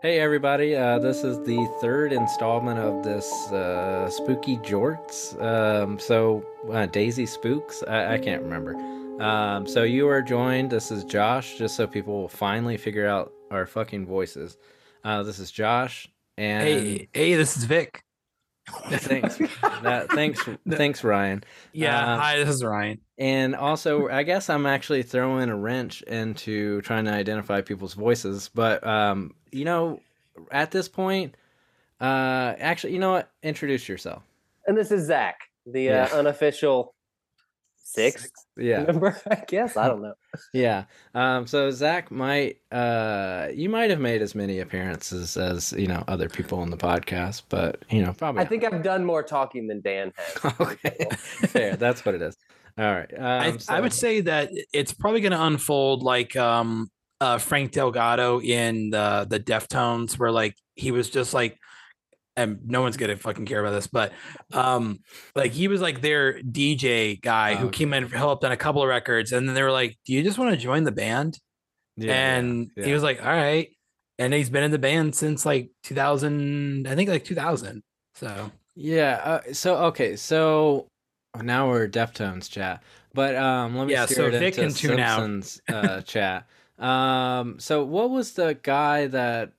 Hey everybody, uh, this is the third installment of this uh, Spooky Jorts. Um, so, uh, Daisy Spooks? I, I can't remember. Um, so, you are joined. This is Josh, just so people will finally figure out our fucking voices. Uh, this is Josh. And Hey, hey, this is Vic. thanks, that, thanks, thanks, Ryan. Yeah, Um, hi, this is Ryan. And also, I guess I'm actually throwing a wrench into trying to identify people's voices. But, um, you know, at this point, uh, actually, you know what? Introduce yourself. And this is Zach, the Yeah. uh, unofficial sixth Yeah, member, I guess. I don't know. yeah. Um, so Zach might, uh, you might have made as many appearances as you know other people on the podcast, but you know, probably. I think I've done more talking than Dan has. okay, fair. That's what it is. All right. Um, I, so- I would say that it's probably going to unfold like um, uh, Frank Delgado in the the Deftones, where like he was just like, and no one's gonna fucking care about this, but um, like he was like their DJ guy who Oh, came in helped on a couple of records, and then they were like, "Do you just want to join the band?" Yeah, and yeah, he was like, "All right," and he's been in the band since like 2000, I think like 2000. So Yeah. Uh, so okay. So now we're Deftones chat, but um, let me Yeah, steer so it Vic into out. Simpsons uh, chat. Um, so what was the guy that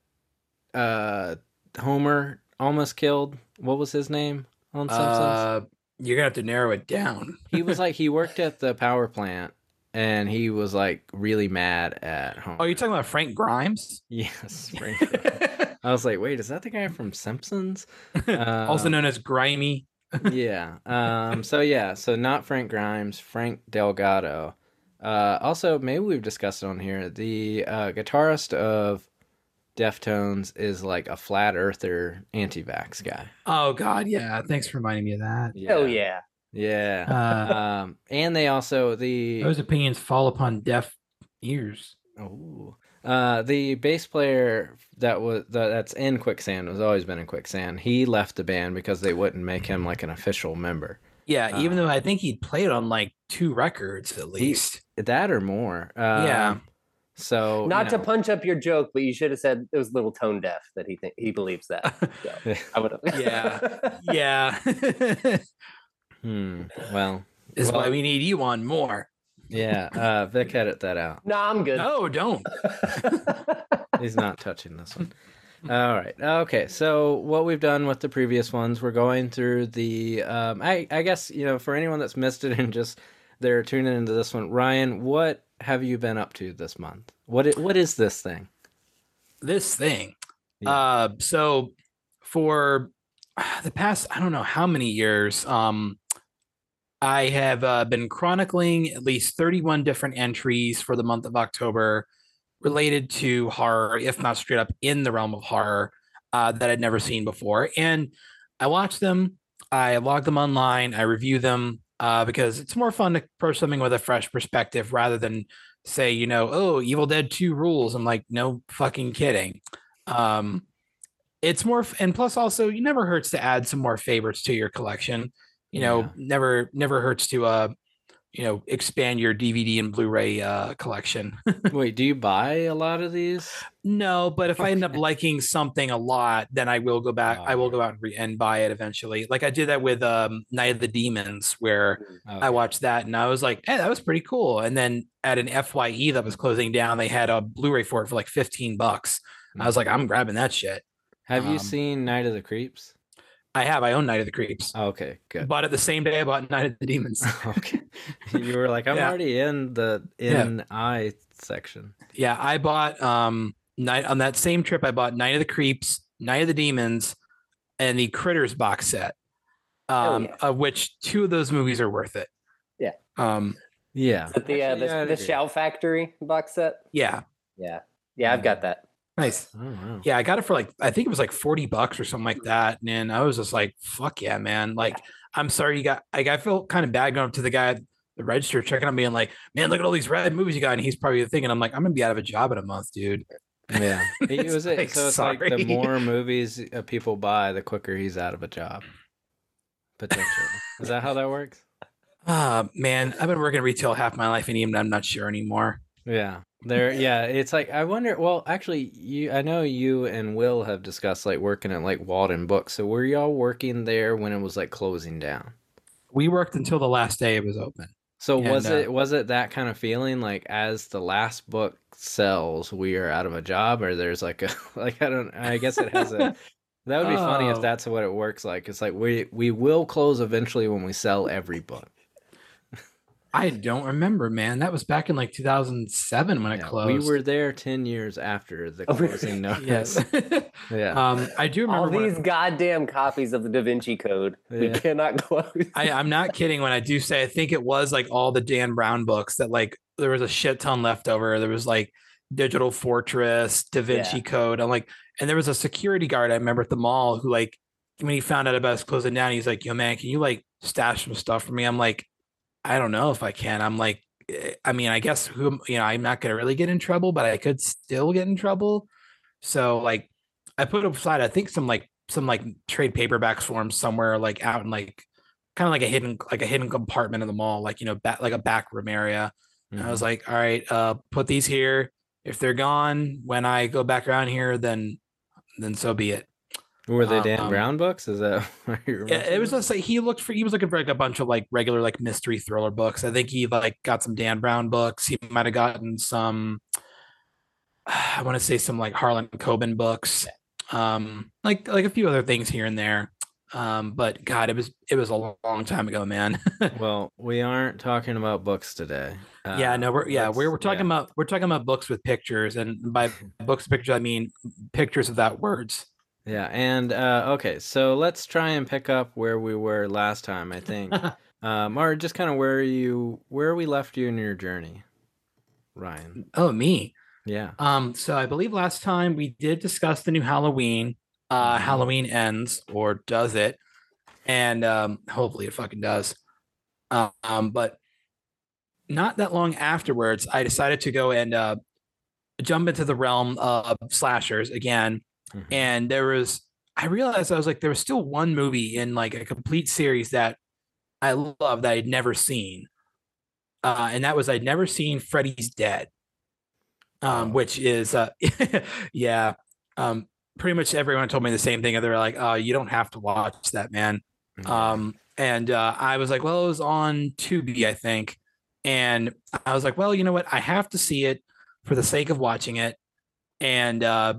uh Homer almost killed? What was his name on Simpsons? uh, you're gonna have to narrow it down. he was like he worked at the power plant, and he was like really mad at Homer. Oh, you're talking about Frank Grimes, yes. Frank. I was like, wait, is that the guy from Simpsons? also Um, known as Grimy. yeah. Um. So yeah. So not Frank Grimes. Frank Delgado. Uh. Also, maybe we've discussed it on here. The uh, guitarist of Deftones is like a flat earther, anti-vax guy. Oh God, yeah. Thanks for reminding me of that. Hell yeah. Yeah. Uh, Um. And they also the those opinions fall upon deaf ears. Ooh. Uh, the bass player that was that, that's in Quicksand has always been in Quicksand. He left the band because they wouldn't make him like an official member. Yeah, even Uh, though I think he played on like two records at least. That or more. Um, Yeah. So Not you to punch up your joke, but you should have said it was a little tone deaf that he think he believes that. So, I would have. Yeah. yeah, Hmm. Well, is Well- why we need you on more. yeah. Uh, Vic, edit that out. no, I'm good. No, don't. He's not touching this one. All right. Okay. So what we've done with the previous ones, we're going through the. Um, I I guess you know for anyone that's missed it and just they're tuning into this one, Ryan, what have you been up to this month? What i- what is this thing? This thing. Yeah. Uh, so for the past, I don't know how many years, um, I have uh, been chronicling at least 31 different entries for the month of October related to horror, if not straight up in the realm of horror, uh, that I'd never seen before. And I watch them, I log them online, I review them uh, because it's more fun to approach something with a fresh perspective rather than say, you know, oh, Evil Dead 2 rules. I'm like, no fucking kidding. Um, it's more, f- and plus also, it never hurts to add some more favorites to your collection. You know, Yeah. never, never hurts to, uh, you know, expand your DVD and Blu-ray uh, collection. Wait, do you buy a lot of these? no, but if I end up liking something a lot, then I will go back. I will go out and, re- and buy it eventually. Like I did that with um, Night of the Demons, where I watched that and I was like, hey, that was pretty cool. And then at an FYE that was closing down, they had a Blu-ray for it for like 15 bucks. I was like, I'm grabbing that shit. Have you um, seen Night of the Creeps? I have. I own Night of the Creeps. Okay, good. Bought it the same day I bought Night of the Demons. okay. You were like, I'm Yeah. already in the Yeah. in I section. yeah, I bought um night on that same trip. I bought Night of the Creeps, Night of the Demons, and the Critters box set. Hell Um, yeah. of which two of those movies are worth it. Yeah. Um. Yeah. But the uh, the, yeah, I'd the agree. Shout Factory box set. Yeah. Yeah, yeah, I've got that. Nice. Oh. Yeah, I got it for like I think it was like 40 bucks or something like that. And I was just like, fuck yeah, man. Like, I'm sorry you got like I feel kind of bad going up to the guy at the register checking on me and like, man, look at all these red movies you got. And he's probably thinking, I'm like, I'm gonna be out of a job in a month, dude. Yeah. It was like, so it's like the more movies uh, people buy, the quicker he's out of a job. Potentially. Is that how that works? Ah, man, I've been working retail half my life and even I'm not sure anymore. Yeah. There yeah, it's like I wonder well, actually you I know you and Will have discussed like working at like Walden Books. So were y'all working there when it was like closing down? We worked until the last day it was open. So And, was uh, it was it that kind of feeling like as the last book sells, we are out of a job, or there's like a like I don't I guess it has a that would be funny if Oh. that's what it works like. It's like we we will close eventually when we sell every book. I don't remember, man. That was back in like 2007 when it closed. we were there ten years after the Oh, closing notice. yes. Yeah. um, I do remember. all these goddamn copies of the Da Vinci Code. We cannot close. I, I'm not kidding when I do say I think it was like all the Dan Brown books that like there was a shit ton left over. There was like Digital Fortress, Da Vinci Yeah. Code. I'm like, and there was a security guard I remember at the mall who like when he found out about us closing down, he's like, "Yo, man, can you like stash some stuff for me?" I'm like, I don't know if I can. I'm like, eh, I mean, I guess who you know, I'm not gonna really get in trouble, but I could still get in trouble. So like, I put aside, I think some like some like trade paperbacks for him somewhere like out in like kind of like a hidden like a hidden compartment in the mall, like you know, back like a back room area. And I was like, all right, uh, put these here. If they're gone when I go back around here, then then so be it. Were they Dan um, Brown books? Is that Yeah, it was just like he looked for he was looking for like a bunch of like regular like mystery thriller books. I think he like got some Dan Brown books. He might have gotten some I want to say some like Harlan Coben books. Um like like a few other things here and there. Um but god, it was it was a long, time ago, man. Well, we aren't talking about books today. yeah, Uh, no, we're yeah, we're we're talking yeah. about we're talking about books with pictures and by books pictures I mean pictures without words. Yeah, and uh, okay, so let's try and pick up where we were last time. I think, uh, Mar, just kind of where you where we left you in your journey, Ryan. Oh, me. Yeah, Um, so I believe last time we did discuss the new Halloween. Uh, Mhm. Halloween ends, or does it? And um, hopefully it fucking does. Um, but not that long afterwards, I decided to go and uh, jump into the realm of slashers again. Mhm. And there was, I realized I was like, there was still one movie in like a complete series that I love that I'd never seen. Uh, and that was I'd never seen Freddy's Dead um, which is uh, yeah, um, pretty much everyone told me the same thing. and They were like, "Oh, you don't have to watch that, man." Yeah. Um, and uh, I was like, "Well, it was on Tubi, I think," and I was like, "Well, you know what? I have to see it for the sake of watching it." And uh,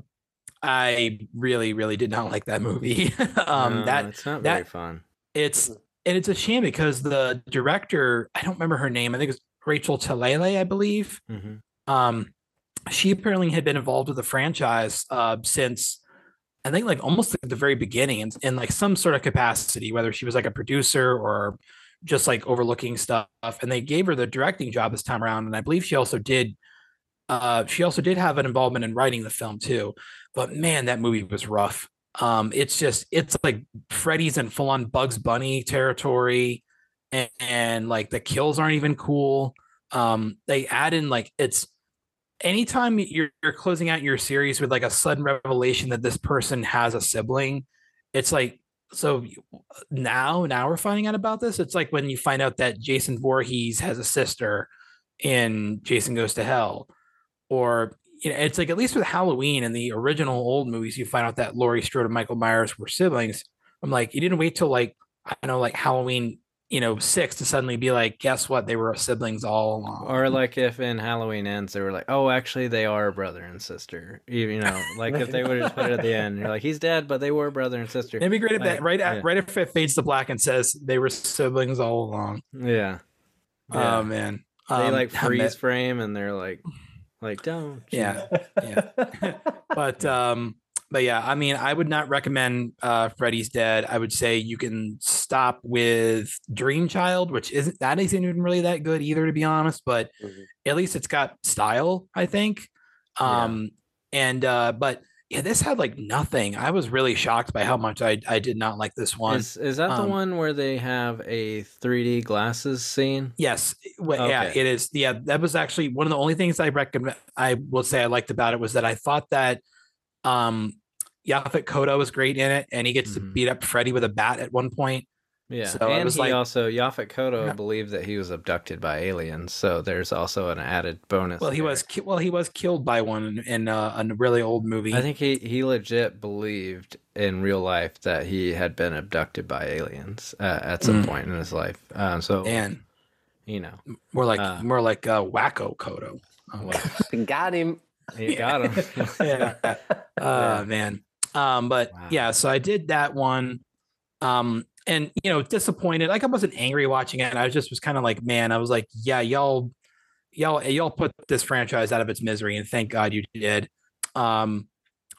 I really, really did not like that movie. um, No, that it's not that- very fun. it's and it's a shame because the director, I don't remember her name. I think it's Rachel Talalay, I believe hmm um she apparently had been involved with the franchise uh since i think like almost at the very beginning in, in like some sort of capacity whether she was like a producer or just like overlooking stuff and they gave her the directing job this time around and i believe she also did uh she also did have an involvement in writing the film too but man that movie was rough. Um it's just it's like freddy's in full-on bugs bunny territory and, and like the kills aren't even cool. Um they add in like it's anytime you're, you're closing out your series with like a sudden revelation that this person has a sibling it's like so now now we're finding out about this? It's like when you find out that jason Voorhees has a sister in jason goes to hell or you know it's like at least with halloween and the original old movies you find out that laurie strode and michael myers were siblings i'm like you didn't wait till like i don't know like halloween you know six to suddenly be like guess what they were siblings all along Or like if in Halloween ends, they were like, "Oh, actually, they are brother and sister." You, know, like if they would have put it at the end, you're like, "He's dead, but they were brother and sister." It'd be great if Like, that right at, yeah. right if it fades to black and says they were siblings all along. Yeah, yeah. Oh man, they Um, like freeze frame, and they're like, "Like, don't." you Yeah, but um, but yeah, I mean, I would not recommend uh Freddy's Dead. I would say you can stop with Dream Child, which isn't that isn't even really that good either, to be honest. But Mhm. at least it's got style, I think. Yeah. Um, and uh, but yeah, this had like nothing. I was really shocked by how much I I did not like this one. Is is that the Um, one where they have a 3D glasses scene? Yes, well, yeah, it is. Yeah, that was actually one of the only things I recommend. I will say I liked about it was that I thought that um Yaphet Kotto was great in it, and he gets to Mhm. beat up Freddy with a bat at one point. Yeah, So and was he like- also Yaphet Kotto Yeah. believed that he was abducted by aliens, so there's also an added bonus. Well, he there. was ki- well, he was killed by one in, in uh, a really old movie. I think he he legit believed in real life that he had been abducted by aliens uh, at some Mm. point in his life. Um, so and you know, more like Uh, more like uh, Wacko Kotto. Um, well, Got him. he got him. yeah. Uh, man. Um, but Wow. yeah, so I did that one. Um, and you know, disappointed. Like I wasn't angry watching it. I was just was kind of like, man, I was like, yeah, y'all, y'all, y'all put this franchise out of its misery, and thank God you did. Um,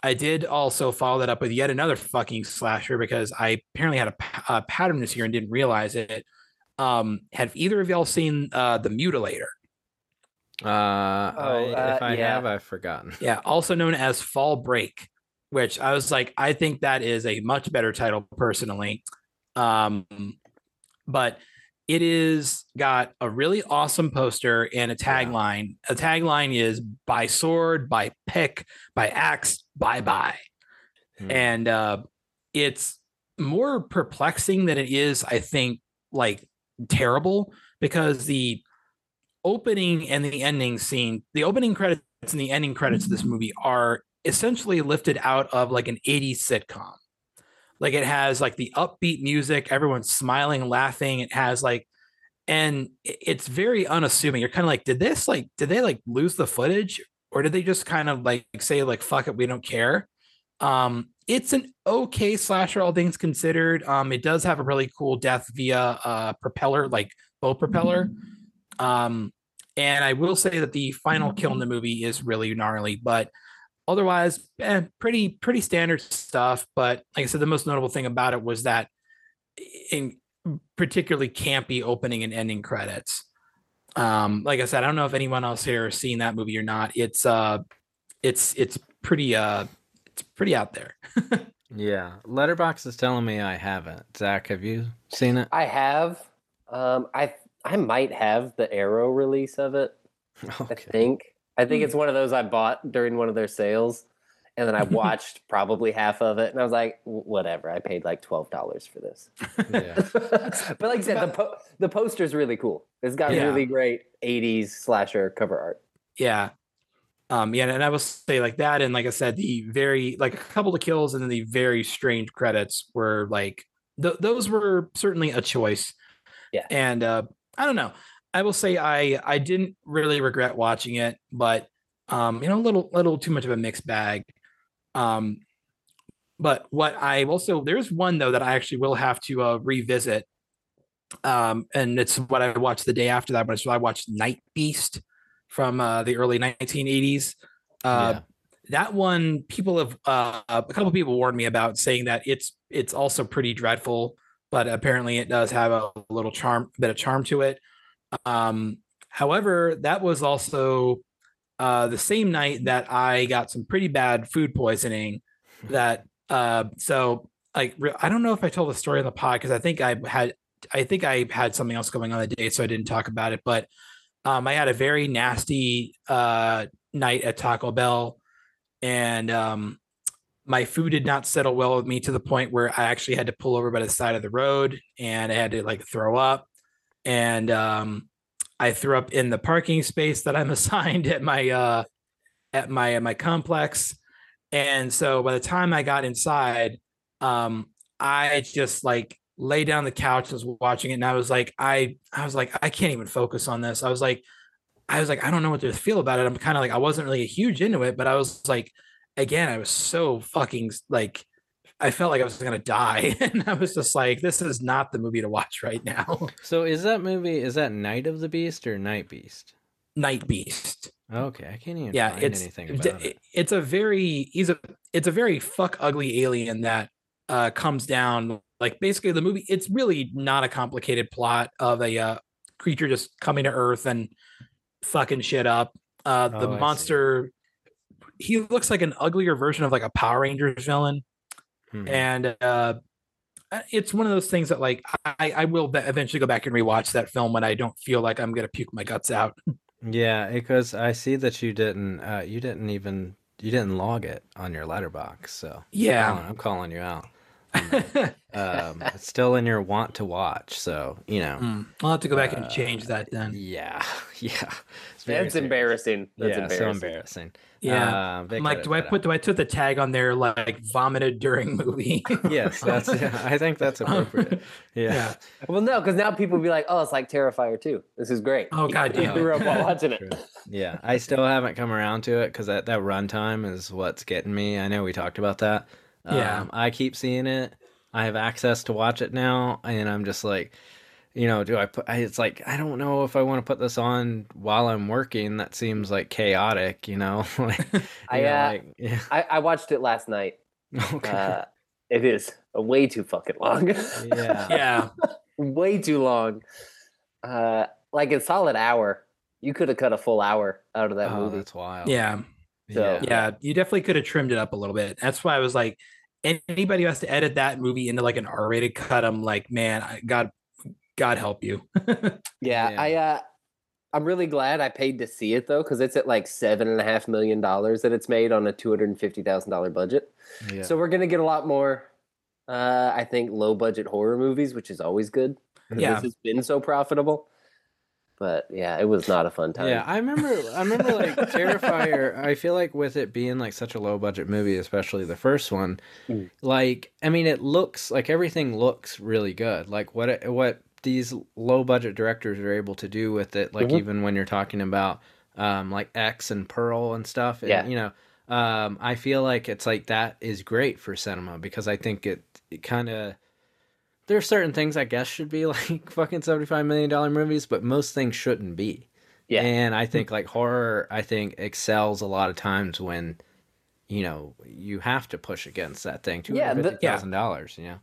I did also follow that up with yet another fucking slasher because I apparently had a, a pattern this year and didn't realize it. Um, have either of y'all seen uh the Mutilator? Uh, I, uh, if I yeah. have, I've forgotten. Yeah, also known as Fall Break, which I was like, I think that is a much better title personally. Um, but it is got a really awesome poster and a tagline. A tagline is by sword, by pick, by axe, bye bye. Hmm. And uh it's more perplexing than it is, I think, like terrible because the opening and the ending scene, the opening credits and the ending credits of this movie are essentially lifted out of like an 80s sitcom. Like it has like the upbeat music, everyone's smiling, laughing. It has like, and it's very unassuming. You're kind of like, did this like, did they like lose the footage or did they just kind of like say like, fuck it, we don't care? Um, it's an okay slasher, all things considered. Um, it does have a really cool death via uh propeller, like bow propeller. Um, and I will say that the final kill in the movie is really gnarly, but otherwise, eh, pretty pretty standard stuff. But like I said, the most notable thing about it was that in particularly campy opening and ending credits. Um, like I said, I don't know if anyone else here has seen that movie or not. It's uh, it's it's pretty uh, it's pretty out there. Yeah, Letterboxd is telling me I haven't. Zach, have you seen it? I have. Um, I I might have the Arrow release of it. I think. I Hmm. think it's one of those I bought during one of their sales, and then I watched probably half of it, and I was like, whatever. I paid like twelve dollars for this. Yeah. but like I said, the po- the poster's really cool. It's got Yeah. really great '80s slasher cover art. yeah um yeah and i will say like that and like i said the very like a couple of kills and then the very strange credits were like th- those were certainly a choice Yeah. and uh i don't know i will say i i didn't really regret watching it but um you know a little little too much of a mixed bag um but what i also there's one though that i actually will have to uh revisit um and it's what i watched the day after that but it's what i watched night beast from uh, the early 1980s. Uh, Yeah. That one, people have uh, a couple of people warned me about, saying that it's it's also pretty dreadful, but apparently it does have a little charm, bit of charm to it. Um, however, that was also uh, the same night that I got some pretty bad food poisoning. That uh, so like I don't know if I told the story on the pod because I think I had I think I had something else going on the day, so I didn't talk about it, but um, I had a very nasty uh, night at Taco Bell, and um, my food did not settle well with me to the point where I actually had to pull over by the side of the road, and I had to like throw up, and um, I threw up in the parking space that I'm assigned at my uh, at my at my complex, and so by the time I got inside, um, I just like lay down the couch was watching it and I was like I I was like I can't even focus on this. I was like I was like I don't know what to feel about it. I'm kind of like I wasn't really a huge into it, but I was like again I was so fucking like I felt like I was going to die and I was just like this is not the movie to watch right now. So is that movie is that Night of the Beast or Night Beast? Night Beast. Okay, I can't even yeah find it's anything about it. it's a very he's a it's a very fuck ugly alien that uh comes down like basically the movie it's really not a complicated plot of a uh, creature just coming to earth and fucking shit up uh the Oh, monster he looks like an uglier version of like a power rangers villain Hmm. and uh it's one of those things that like i i will eventually go back and rewatch that film when i don't feel like i'm gonna puke my guts out Yeah, because I see that you didn't uh you didn't even you didn't log it on your Letterboxd, so yeah I'm calling you out. um, it's still in your want to watch. So you know, Mm, I'll have to go back and Uh, change that then. yeah, yeah, it's very That's embarrassing. That's yeah, so embarrassing. embarrassing. Yeah. Um, they I'm like, do it I out. put do I put the tag on there like vomited during movie? Yes, that's. Yeah, I think that's appropriate. Yeah. yeah. Well, no, because now people will be like, "Oh, it's like Terrifier 2. This is great." Oh, God, you yeah. threw up while watching it. Yeah, I still haven't come around to it because that that runtime is what's getting me. I know we talked about that. Yeah. Um, I keep seeing it. I have access to watch it now, and I'm just like, you know, do I put? I, it's like I don't know if I want to put this on while I'm working. That seems like chaotic, you know. like, you I, know, uh, like, yeah. I, I watched it last night. Okay. Uh, it is way too fucking long. yeah. Yeah. way too long. Uh, like a solid hour. You could have cut a full hour out of that oh, movie. that's wild. Yeah. So- Yeah. You definitely could have trimmed it up a little bit. That's why I was like, anybody who has to edit that movie into like an R-rated cut, I'm like, man, I- God, God help you. Yeah, Yeah. I uh I'm really glad I paid to see it though, because it's at like seven and a half million dollars that it's made on a two hundred and fifty thousand dollar budget. Yeah. So we're gonna get a lot more uh I think low budget horror movies, which is always good. Yeah. This has been so profitable. But yeah, it was not a fun time. Yeah, I remember. I remember like Terrifier. I feel like with it being like such a low budget movie, especially the first one, Mm. like I mean, it looks like everything looks really good. Like what it- what these low budget directors are able to do with it. Like Mhm. even when you're talking about um like X and Pearl and stuff. And, Yeah. you know. Um, I feel like it's like that is great for cinema because I think it, it kind of there are certain things I guess should be like fucking seventy five million dollar movies, but most things shouldn't be. Yeah. And I think like horror, I think excels a lot of times when, you know, you have to push against that thing. Two Yeah, the- dollars. You know.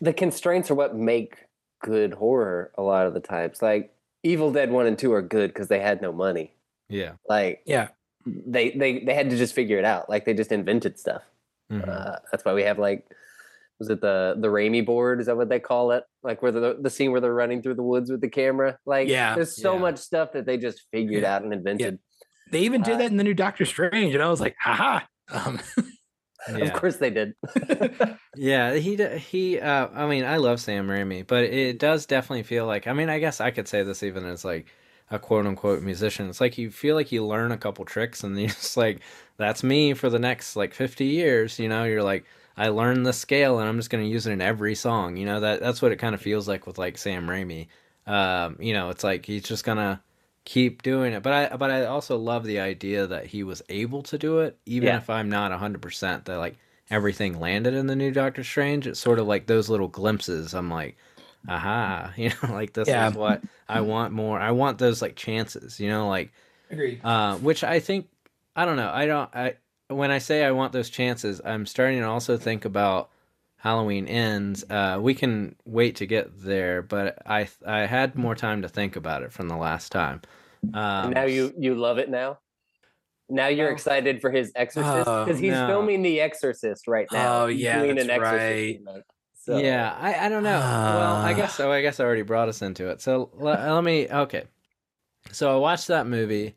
the constraints are what make good horror a lot of the times. Like Evil Dead one and two are good because they had no money. Yeah. Like yeah. they they they had to just figure it out. Like they just invented stuff. Mhm. Uh, that's why we have like, was it the the Raimi board? Is that what they call it? Like where the the scene where they're running through the woods with the camera. Like, Yeah. there's so Yeah. much stuff that they just figured Yeah. out and invented. They even Uh, did that in the new Doctor Strange. And I was like, haha. Um, Of course they did. Yeah. He d- he. Uh, I mean, I love Sam Raimi, but it does definitely feel like. I mean, I guess I could say this even as like a quote unquote musician. It's like you feel like you learn a couple tricks, and you're just like, that's me for the next like fifty years. You know, you're like. I learned the scale and I'm just going to use it in every song. You know that that's what it kind of feels like with like Sam Raimi. Um, you know, it's like he's just gonna keep doing it. But I but I also love the idea that he was able to do it, even Yeah. if I'm not hundred percent that like everything landed in the new Doctor Strange. It's sort of like those little glimpses. I'm like, aha, you know, like this Yeah. is what I want more. I want those like chances, you know, like Agreed. uh, which I think I don't know. I don't. I when I say I want those chances, I'm starting to also think about Halloween ends. Uh, we can wait to get there, but I I had more time to think about it from the last time. Um, now you you love it now. Now you're Well- excited for his Exorcist Oh, because he's no. filming The Exorcist right now. Oh, He's yeah, doing that's an Exorcist right. So, Yeah, I, I don't know. well, I guess so. I guess I already brought us into it. So let, let me. Okay, so I watched that movie,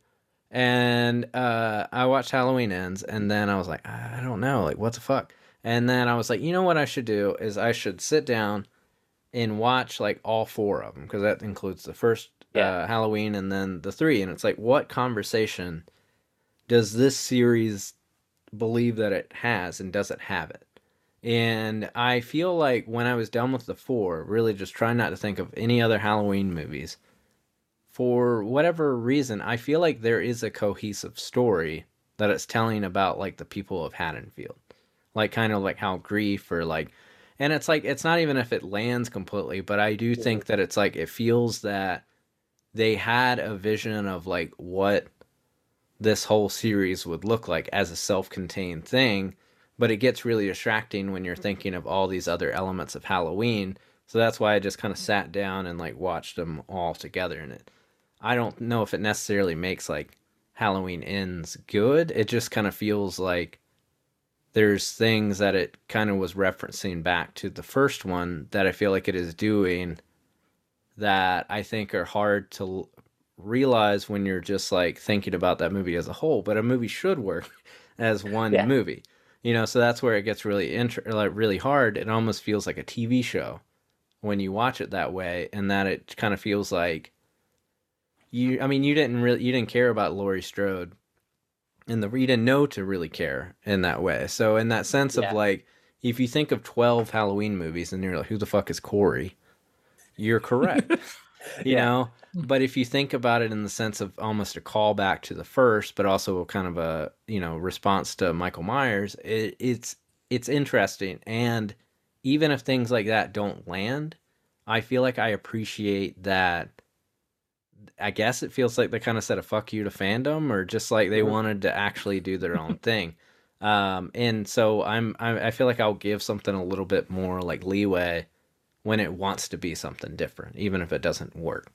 and uh, I watched Halloween Ends, and then I was like, I don't know, like what the fuck. And then I was like, you know what I should do is I should sit down and watch like all four of them because that includes the first Yeah. uh, Halloween and then the three. And it's like, what conversation does this series believe that it has, and does it have it? And I feel like when I was done with the four, really just trying not to think of any other Halloween movies, for whatever reason, I feel like there is a cohesive story that it's telling about like the people of Haddonfield. Like kind of like how grief or like and it's like it's not even if it lands completely, but I do think that it's like it feels that they had a vision of like what this whole series would look like as a self-contained thing but it gets really distracting when you're thinking of all these other elements of Halloween. So that's why I just kind of sat down and like watched them all together in it I don't know if it necessarily makes like Halloween ends good. It just kind of feels like there's things that it kind of was referencing back to the first one that I feel like it is doing that I think are hard to l- realize when you're just like thinking about that movie as a whole, but a movie should work as one Yeah. movie. You know, so that's where it gets really inter- like really hard. It almost feels like a TV show when you watch it that way, and that it kind of feels like you. I mean, you didn't really you didn't care about Laurie Strode, and the you didn't know to really care in that way. So in that sense Yeah. of like, if you think of twelve Halloween movies, and you're like, who the fuck is Corey? You're correct. you Yeah. know but if you think about it in the sense of almost a callback to the first but also kind of a you know response to michael myers it, it's it's interesting and even if things like that don't land i feel like i appreciate that i guess it feels like they kind of said a fuck you to fandom or just like they Mhm. wanted to actually do their own thing um and so i'm I, I feel like i'll give something a little bit more like leeway when it wants to be something different, even if it doesn't work.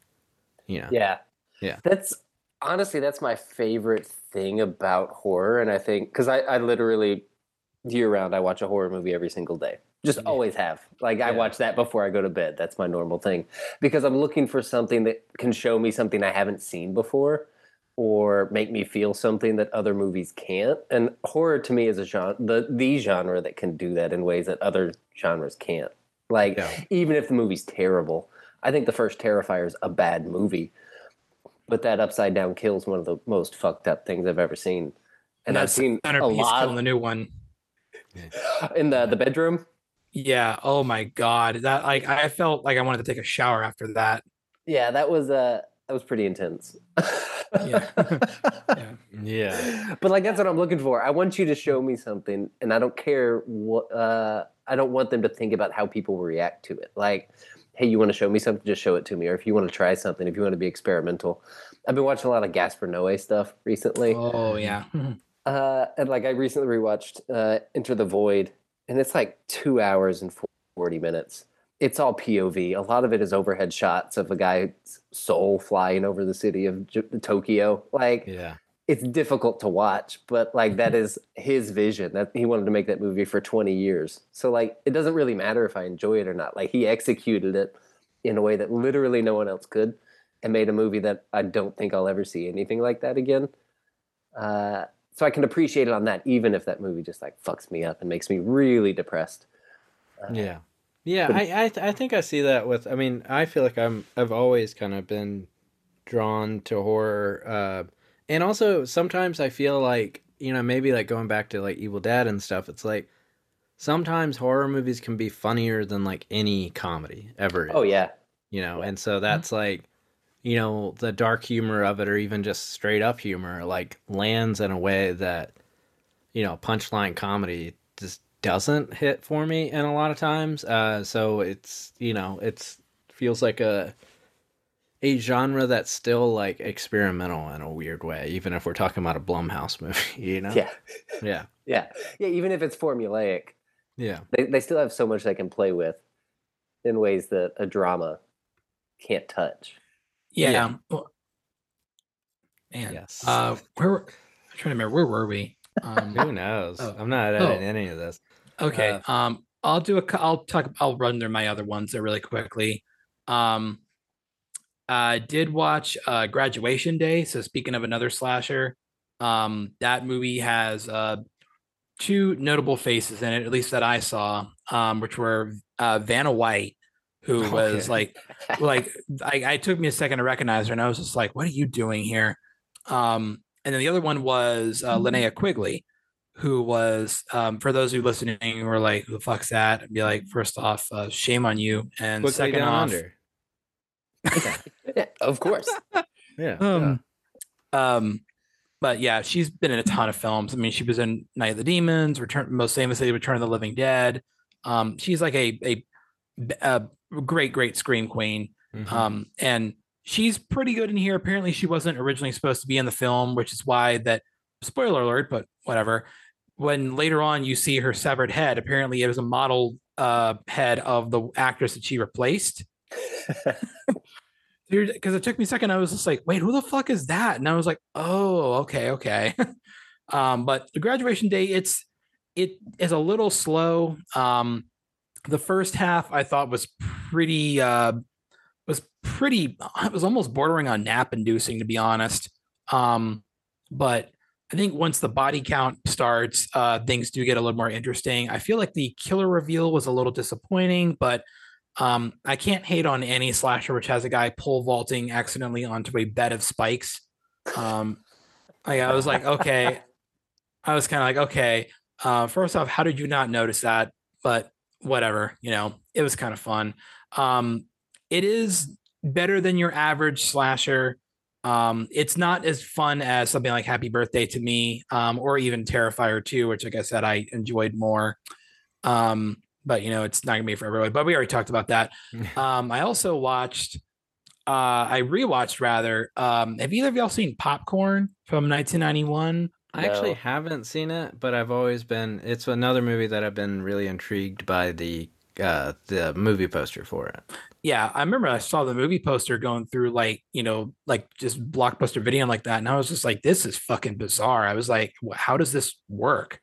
You know? Yeah. Yeah. That's honestly that's my favorite thing about horror, and I think because I, I literally year round I watch a horror movie every single day. Just Yeah. always have. Like I watch that before I go to bed. That's my normal thing because I'm looking for something that can show me something I haven't seen before or make me feel something that other movies can't. And horror to me is a genre the the genre that can do that in ways that other genres can't. Like Yeah. even if the movie's terrible. I think the first Terrifier is a bad movie, but that upside down kill is one of the most fucked up things I've ever seen. And I've seen a kill in the new one. in the the bedroom. Yeah. Oh my god. That like I felt like I wanted to take a shower after that. Yeah, that was uh that was pretty intense. Yeah. Yeah. Yeah. But like that's what I'm looking for. I want you to show me something, and I don't care what. Uh, I don't want them to think about how people react to it. Like, hey, you want to show me something? Just show it to me. Or if you want to try something, if you want to be experimental. I've been watching a lot of Gaspar Noé stuff recently. Oh yeah. Uh, and like I recently rewatched uh, Enter the Void, and it's like two hours and forty minutes. It's all POV. A lot of it is overhead shots of a guy's soul flying over the city of J- Tokyo. Like Yeah. it's difficult to watch, but like that is his vision. That he wanted to make that movie for twenty years. So like it doesn't really matter if I enjoy it or not. Like he executed it in a way that literally no one else could, and made a movie that I don't think I'll ever see anything like that again. Uh, so I can appreciate it on that, even if that movie just like fucks me up and makes me really depressed. Uh, Yeah. Yeah, But- I I, th- I think I see that with I mean, I feel like I'm I've always kind of been drawn to horror uh and also sometimes I feel like, you know, maybe like going back to like Evil Dead and stuff, it's like sometimes horror movies can be funnier than like any comedy ever. Oh yeah, You know, and so that's like you know, the dark humor of it or even just straight up humor like lands in a way that you know, punchline comedy just doesn't hit for me in a lot of times. Uh, so it's you know it's feels like a a genre that's still like experimental in a weird way, even if we're talking about a Blumhouse movie. You know? yeah, yeah, yeah, yeah. Even if it's formulaic, yeah, they they still have so much they can play with in ways that a drama can't touch. Yeah. Yeah. Man. Yes. Uh where were- I'm trying to remember where were we? Um Who knows? Oh. I'm not editing Oh. any of this. Okay. um, I'll do a. I'll talk. I'll run through my other ones there really quickly. Um, I did watch uh, Graduation Day. So speaking of another slasher, um, that movie has uh, two notable faces in it, at least that I saw, um, which were uh, Vanna White, who was like, like I, I took me a second to recognize her, and I was just like, "What are you doing here?" Um, and then the other one was uh, Linnea Quigley, who was um, for those who listening who are like, "Who the fuck's that?" I'd be like, first off, uh, shame on you, and Quickly second off. Yeah, of course. Yeah. um, um, but yeah, she's been in a ton of films. I mean, she was in Night of the Demons, Return, most famously Return of the Living Dead. Um, she's like a, a a great, great scream queen. Mhm. Um, and she's pretty good in here. Apparently, she wasn't originally supposed to be in the film, which is why that spoiler alert, but whatever. When later on you see her severed head, apparently it was a model uh, head of the actress that she replaced. Because it took me a second, I was just like, "Wait, who the fuck is that?" And I was like, "Oh, okay, okay." um, but the graduation day, it's it is a little slow. Um, the first half I thought was pretty uh, was pretty. It was almost bordering on nap inducing, to be honest. Um, but I think once the body count starts, uh, things do get a little more interesting. I feel like the killer reveal was a little disappointing, but um, I can't hate on any slasher which has a guy pole vaulting accidentally onto a bed of spikes. Um, I, I was like, okay. I was kind of like, okay. Uh, first off, how did you not notice that? But whatever, you know, it was kind of fun. Um, it is better than your average slasher. Um, it's not as fun as something like Happy Birthday to Me, um, or even Terrifier 2, which, like I said, I enjoyed more. Um, but you know, it's not gonna be for everybody. But we already talked about that. um, I also watched, uh, I rewatched rather. Um, have either of y'all seen Popcorn from 1991? I actually haven't seen it, but I've always been. It's another movie that I've been really intrigued by the uh, the movie poster for it. yeah, I remember I saw the movie poster going through like, you know, like just blockbuster video and like that. And I was just like, this is fucking bizarre. I was like, how does this work?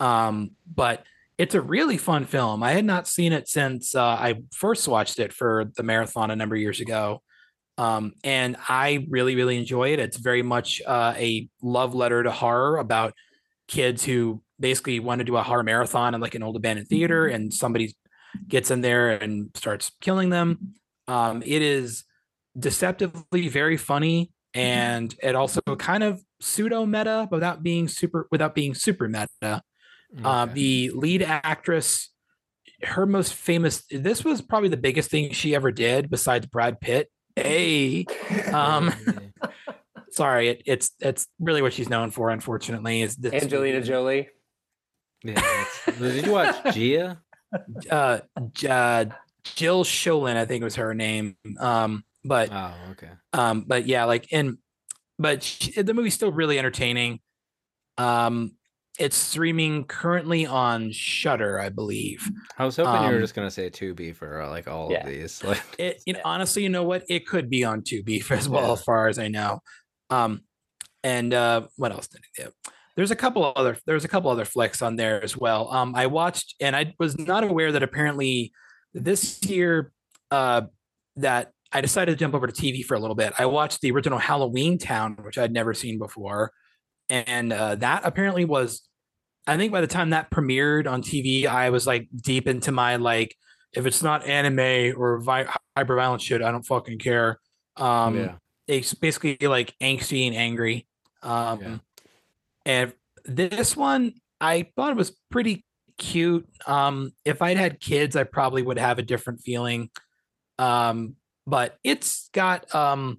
Um, but it's a really fun film. I had not seen it since uh, I first watched it for the marathon a number of years ago. Um, and I really, really enjoy it. It's very much uh, a love letter to horror about kids who basically want to do a horror marathon in like an old abandoned theater and somebody gets in there and starts killing them. Um, it is deceptively very funny and it also kind of pseudo meta without being super without being super meta. Uh, the lead actress, her most famous, this was probably the biggest thing she ever did besides Brad Pitt. Hey, um, sorry, it, it's it's really what she's known for. Unfortunately, is this Angelina Jolie. yeah, did you watch Gia? uh, J- uh, Jill Schoelen, I think was her name. Um, but Oh, okay. um, but yeah, like and but she, the movie's still really entertaining. Um, it's streaming currently on Shudder, I believe. I was hoping you were Um, just gonna say Tubi for uh, like all Yeah. of these. Like, It, you know, honestly, you know what? It could be on Tubi as well, Yeah. as far as I know. Um, and uh, what else did it do? There's a couple other there's a couple other flicks on there as well. Um, I watched and I was not aware that apparently this year uh, that I decided to jump over to TV for a little bit. I watched the original Halloween Town, which I'd never seen before, and uh, that apparently was. I think by the time that premiered on TV, I was like deep into my like, if it's not anime or vi- hyper violent shit, I don't fucking care. Um, yeah. it's basically like angsty and angry. Um, Yeah. and this one I thought it was pretty cute. Um, if I'd had kids, I probably would have a different feeling. Um, but it's got um,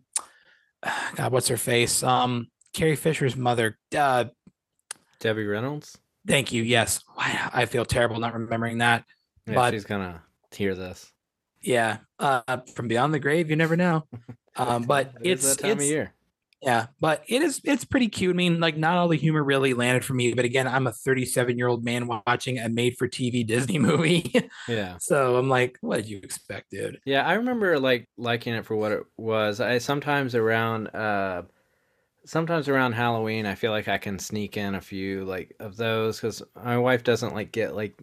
God, what's her face? Um, Carrie Fisher's mother. Uh, Debbie Reynolds. Thank you. Yes, Wow, I feel terrible not remembering that. Yeah, But- she's gonna hear this. Yeah, uh, from beyond the grave, you never know. Um, but It it's that time it's of year. Yeah, but it is it's pretty cute. I mean, like not all the humor really landed for me, but again, I'm a 37 year old man watching a made for TV Disney movie. Yeah. so I'm like, what did you expect, dude? Yeah, I remember like liking it for what it was. I sometimes around uh sometimes around Halloween, I feel like I can sneak in a few like of those cuz my wife doesn't like get like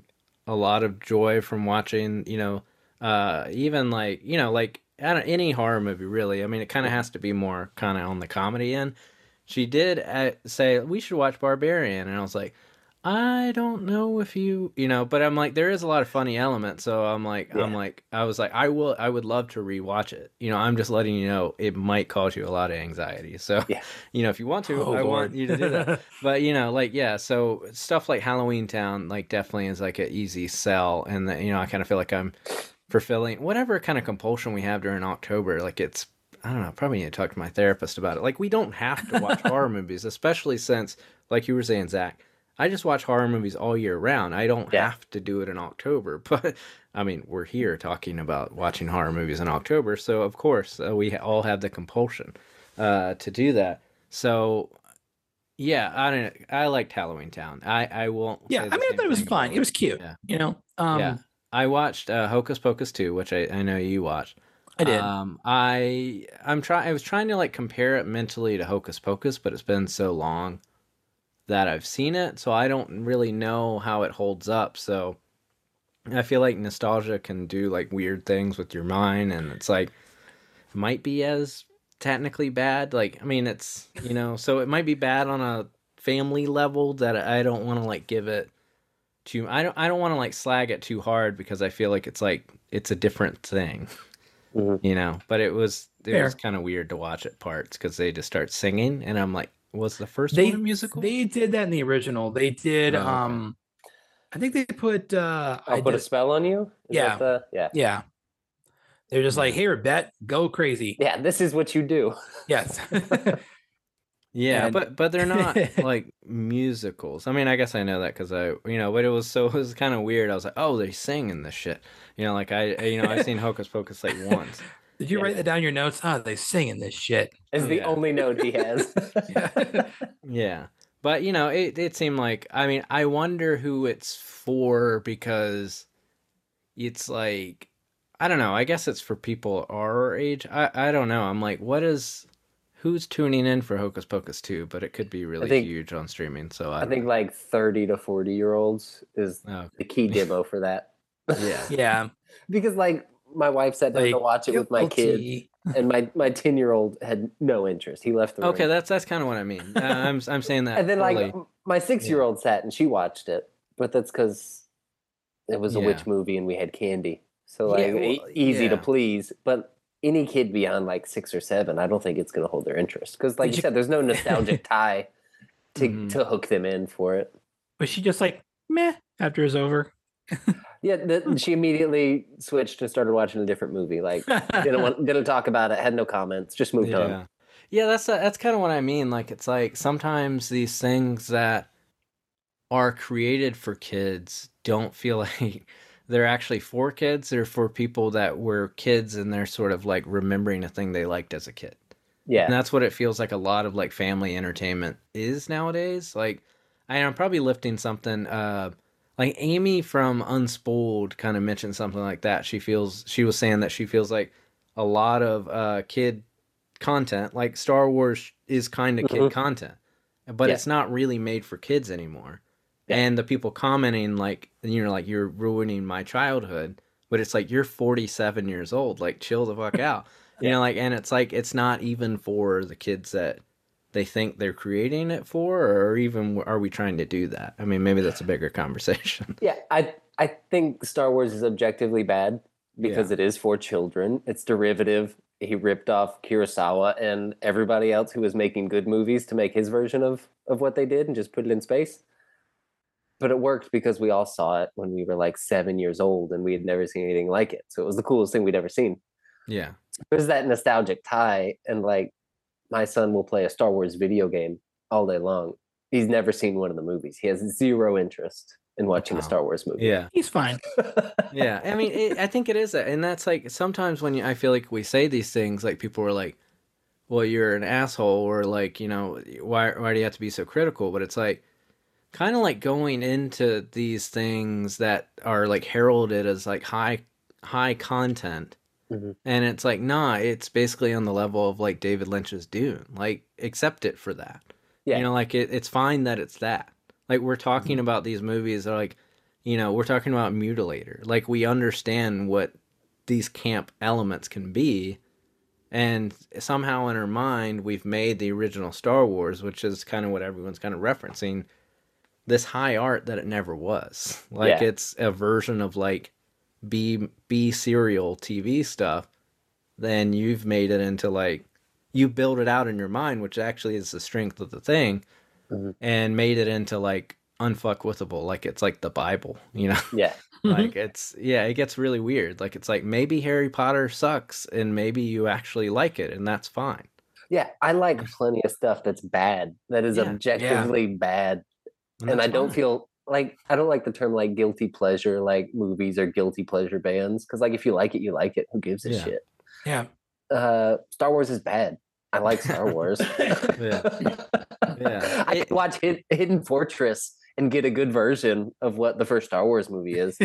a lot of joy from watching, you know, uh even like, you know, like I don't, any horror movie really. I mean, it kind of has to be more kind of on the comedy end. She did uh, say we should watch Barbarian and I was like I don't know if you, you know, but I'm like, there is a lot of funny elements. So I'm like, I'm like, I was like, I will, I would love to rewatch it. You know, I'm just letting you know it might cause you a lot of anxiety. So, Yeah. you know, if you want to, Oh, I Lord. want you to do that. but you know, like, yeah. So stuff like Halloween Town, like, definitely is like an easy sell, and that you know, I kind of feel like I'm fulfilling whatever kind of compulsion we have during October. Like, it's I don't know. Probably need to talk to my therapist about it. Like, we don't have to watch horror movies, especially since, like you were saying, Zach. I just watch horror movies all year round. I don't Yeah. have to do it in October. But I mean, we're here talking about watching horror movies in October, so of course uh, we all have the compulsion uh, to do that. So yeah, I don't. I liked Halloween Town. I I won't. yeah, I mean, I thought it was fine. It was cute. Yeah. You know, um, yeah, I watched uh, Hocus Pocus 2, which I, I know you watched. I did. Um, I I'm trying. I was trying to like compare it mentally to Hocus Pocus, but it's been so long that I've seen it, so I don't really know how it holds up. So I feel like nostalgia can do like weird things with your mind, and it's like it might be as technically bad. Like I mean, it's you know, so it might be bad on a family level that I don't want to like give it too. I don't I don't want to like slag it too hard because I feel like it's like it's a different thing, Mhm. you know. But it was it Fair. was kind of weird to watch at parts because they just start singing, and I'm like, was the first They one a musical? they did that in the original. They did. Oh, okay. Um, I think they put. uh I'll I put a spell on you. Is Yeah. the- yeah. Yeah. They're just like, here, bet, go crazy. Yeah. This is what you do. Yes. Yeah, And- but but they're not like musicals. I mean, I guess I know that because I, you know, but it was so it was kind of weird. I was like, oh, they sing in this shit. You know, like I, you know, I've seen Hocus Pocus like once. Did you Yeah. write that down in your notes? Oh, they sing in this shit. Is oh, the Yeah. only note he has. Yeah. Yeah, but you know, it it seemed like I mean, I wonder who it's for because it's like I don't know. I guess it's for people our age. I I don't know. I'm like, what is who's tuning in for Hocus Pocus 2? But it could be really think- huge on streaming. So I, I don't think like 30 to 40 year olds is know. Oh, the key demo for that. yeah. yeah. because like my wife sat down to watch it with my kid, and my my 10 year old had no interest. He left the room. Okay, that's that's kind of what I mean. Uh, I'm I'm saying that. and then like my six year old sat and she watched it, but that's because it was a Yeah. witch movie and we had candy, so like e- well, easy to please. But any kid beyond like six or seven, I don't think it's going to hold their interest because, like Did you you- said, there's no nostalgic tie to Mhm. to hook them in for it. Was she just like meh after it's over? Yeah, the, she immediately switched and started watching a different movie. Like didn't want didn't talk about it, had no comments, just moved yeah. on. Yeah, that's that's kind of what I mean. Like it's like sometimes these things that are created for kids don't feel like they're actually for kids. They're for people that were kids and they're sort of like remembering a thing they liked as a kid. Yeah, And that's what it feels like a lot of like family entertainment is nowadays. Like I am probably lifting something uh like Amy from Unspooled kind of mentioned something like that. She feels she was saying that she feels like a lot of uh kid content like Star Wars is kind of kid Mhm. content. But Yeah. it's not really made for kids anymore. Yeah. And the people commenting like you know like you're ruining my childhood, but it's like you're 47 years old, like chill the fuck out. You know, like, and it's like it's not even for the kids that they think they're creating it for, or even are we trying to do that? I mean, maybe that's a bigger conversation. yeah. I I think Star Wars is objectively bad because it is for children. It's derivative. He ripped off Kurosawa and everybody else who was making good movies to make his version of of what they did and just put it in space. But it worked because we all saw it when we were like seven years old and we had never seen anything like it. So it was the coolest thing we'd ever seen. yeah, there's that nostalgic tie and like my son will play a star wars video game all day long he's never seen one of the movies he has zero interest in watching Wow. a star wars movie yeah, He's fine. yeah. I mean, it, I think it is that, and that's like sometimes when you, I feel like we say these things, like people are like, "Well, you're an asshole," or like, you know, why why do you have to be so critical? But it's like kind of like going into these things that are like heralded as like high high content Mhm. and it's like nah it's basically on the level of like david lynch's dune like accept it for that Yeah. you know like it, it's fine that it's that like we're talking about these movies that are like you know we're talking about mutilator like we understand what these camp elements can be and somehow in our mind we've made the original star wars which is kind of what everyone's kind of referencing this high art that it never was like Yeah. it's a version of like b b serial tv stuff then you've made it into like you build it out in your mind which actually is the strength of the thing Mhm. and made it into like unfuckwithable like it's like the bible you know yeah like it's yeah it gets really weird like it's like maybe harry potter sucks and maybe you actually like it and that's fine yeah i like plenty of stuff that's bad that is Yeah. objectively bad and i don't fine. feel like i don't like the term like guilty pleasure like movies or guilty pleasure bands because like if you like it you like it who gives a Yeah. shit Yeah. uh star wars is bad i like star wars Yeah. Yeah. i It- can watch Hid- hidden fortress and get a good version of what the first star wars movie is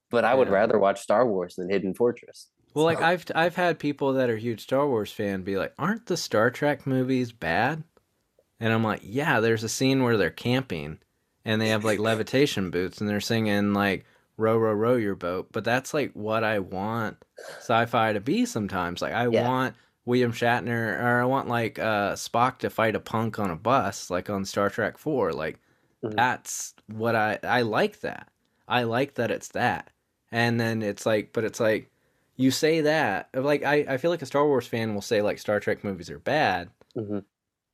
but i would Yeah. rather watch star wars than hidden fortress well like i've i've had people that are huge star wars fan be like aren't the star trek movies bad and i'm like yeah there's a scene where they're camping and they have like levitation boots and they're singing like row row row your boat but that's like what i want sci-fi to be sometimes like i Yeah. want William Shatner, or I want like uh, Spock to fight a punk on a bus, like on Star Trek Four. Like Mhm. that's what I I like that. I like that it's that. And then it's like, but it's like you say that like I I feel like a Star Wars fan will say like Star Trek movies are bad, Mhm.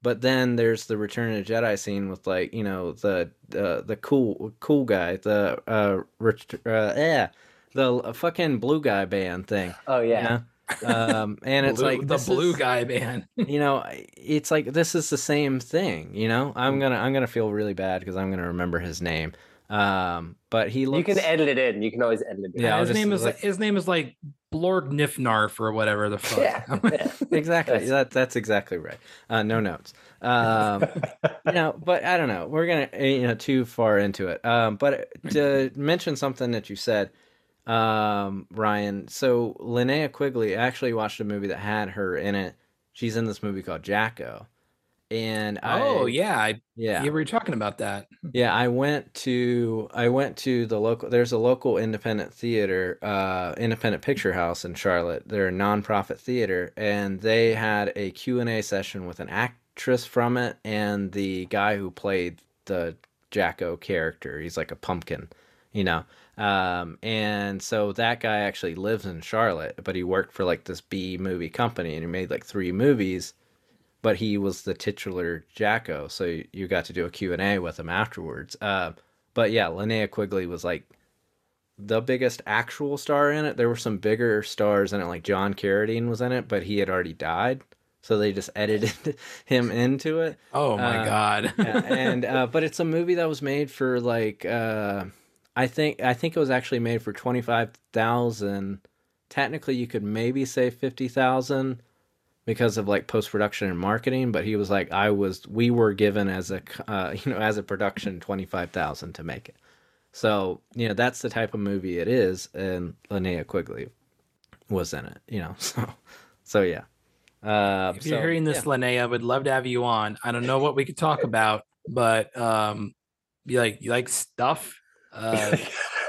But then there's the Return of the Jedi scene with like you know the uh, the cool cool guy the uh, ret- uh yeah the fucking blue guy band thing Oh you yeah. know? um and it's Blue- like the blue is- guy band. you know it's like this is the same thing you know i'm gonna i'm gonna feel really bad because i'm gonna remember his name um but he looks You can edit it in. You can always edit it in. Yeah, I'll his just, name is like- his name is like Blorg Nifnarf or whatever the fuck. Yeah, yeah. exactly That's- that that's exactly right uh no notes um you know but i don't know we're gonna uh, you know too far into it um but to mention something that you said um ryan so linnea quigley I actually watched a movie that had her in it she's in this movie called jacko and oh I, yeah, I, yeah you were talking about that. Yeah, I went to I went to the local. There's a local independent theater, uh, independent picture house in Charlotte. They're a nonprofit theater, and they had a Q and A session with an actress from it and the guy who played the Jacko character. He's like a pumpkin, you know. Um, and so that guy actually lives in Charlotte, but he worked for like this B movie company, and he made like three movies but he was the titular Jacko, so you- got to do a Q&A with him afterwards. Uh, but yeah, Linnea Quigley was like the biggest actual star in it. There were some bigger stars in it, like John Carradine was in it, but he had already died, so they just edited him into it. Oh my Uh, god. Yeah, and uh, but it's a movie that was made for like uh, I think I think it was actually made for twenty five thousand. Technically, you could maybe say fifty thousand because of like post production and marketing. But he was like, I was, we were given as a, uh, you know as a production twenty five thousand to make it. So you know that's the type of movie it is, and Linnea Quigley was in it. You know, so so yeah. Uh, if you're so, hearing this, yeah. Linnea, would love to have you on. I don't know what we could talk about, but um, you like you like stuff. Uh,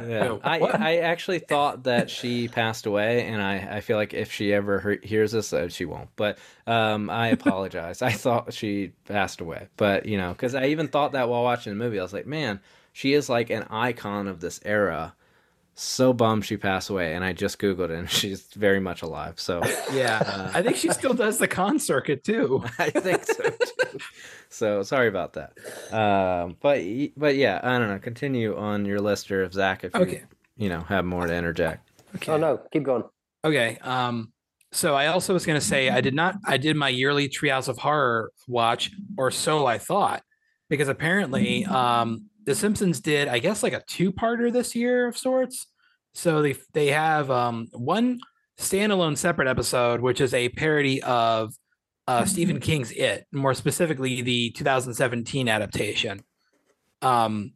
Yeah, Yo, I. I actually thought that she passed away, and I, I feel like if she ever he- hears this, uh, she won't. But um, I apologize. I thought she passed away, but you know, because I even thought that while watching the movie, I was like, man, she is like an icon of this era. So bummed she passed away, and I just googled it, and she's very much alive. So yeah, Uh, I think she still does the con circuit too. I think so. Too. So sorry about that. Um, but but yeah, I don't know. Continue on your list, or if Zach, if you you know have more to interject. Okay. Oh no, keep going. Okay. Um, so I also was going to say I did not. I did my yearly Treehouse of Horror watch, or so I thought, because apparently, um, The Simpsons did, I guess, like a two-parter this year of sorts. So they they have um one standalone separate episode, which is a parody of uh, Stephen King's It, more specifically the 2017 adaptation. Um,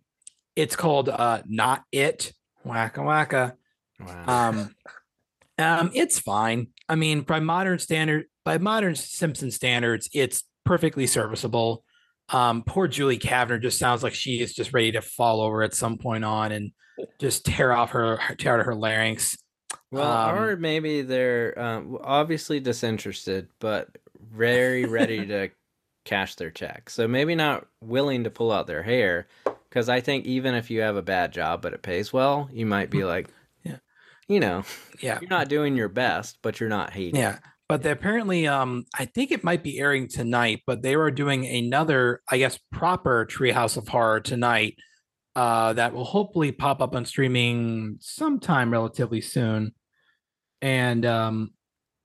it's called uh, Not It. Wacka wacka. Wow. Um, um, it's fine. I mean, by modern standard, by modern Simpson standards, it's perfectly serviceable. Um, poor Julie Kavner just sounds like she is just ready to fall over at some point on and just tear off her tear out her larynx. Well, Um, or maybe they're um, obviously disinterested, but very ready to cash their check. So maybe not willing to pull out their hair, because I think even if you have a bad job but it pays well, you might be like, Yeah. you know, Yeah, you're not doing your best, but you're not hating. yeah. But they apparently, um, I think it might be airing tonight. But they are doing another, I guess, proper Treehouse of Horror tonight. Uh, that will hopefully pop up on streaming sometime relatively soon. And um,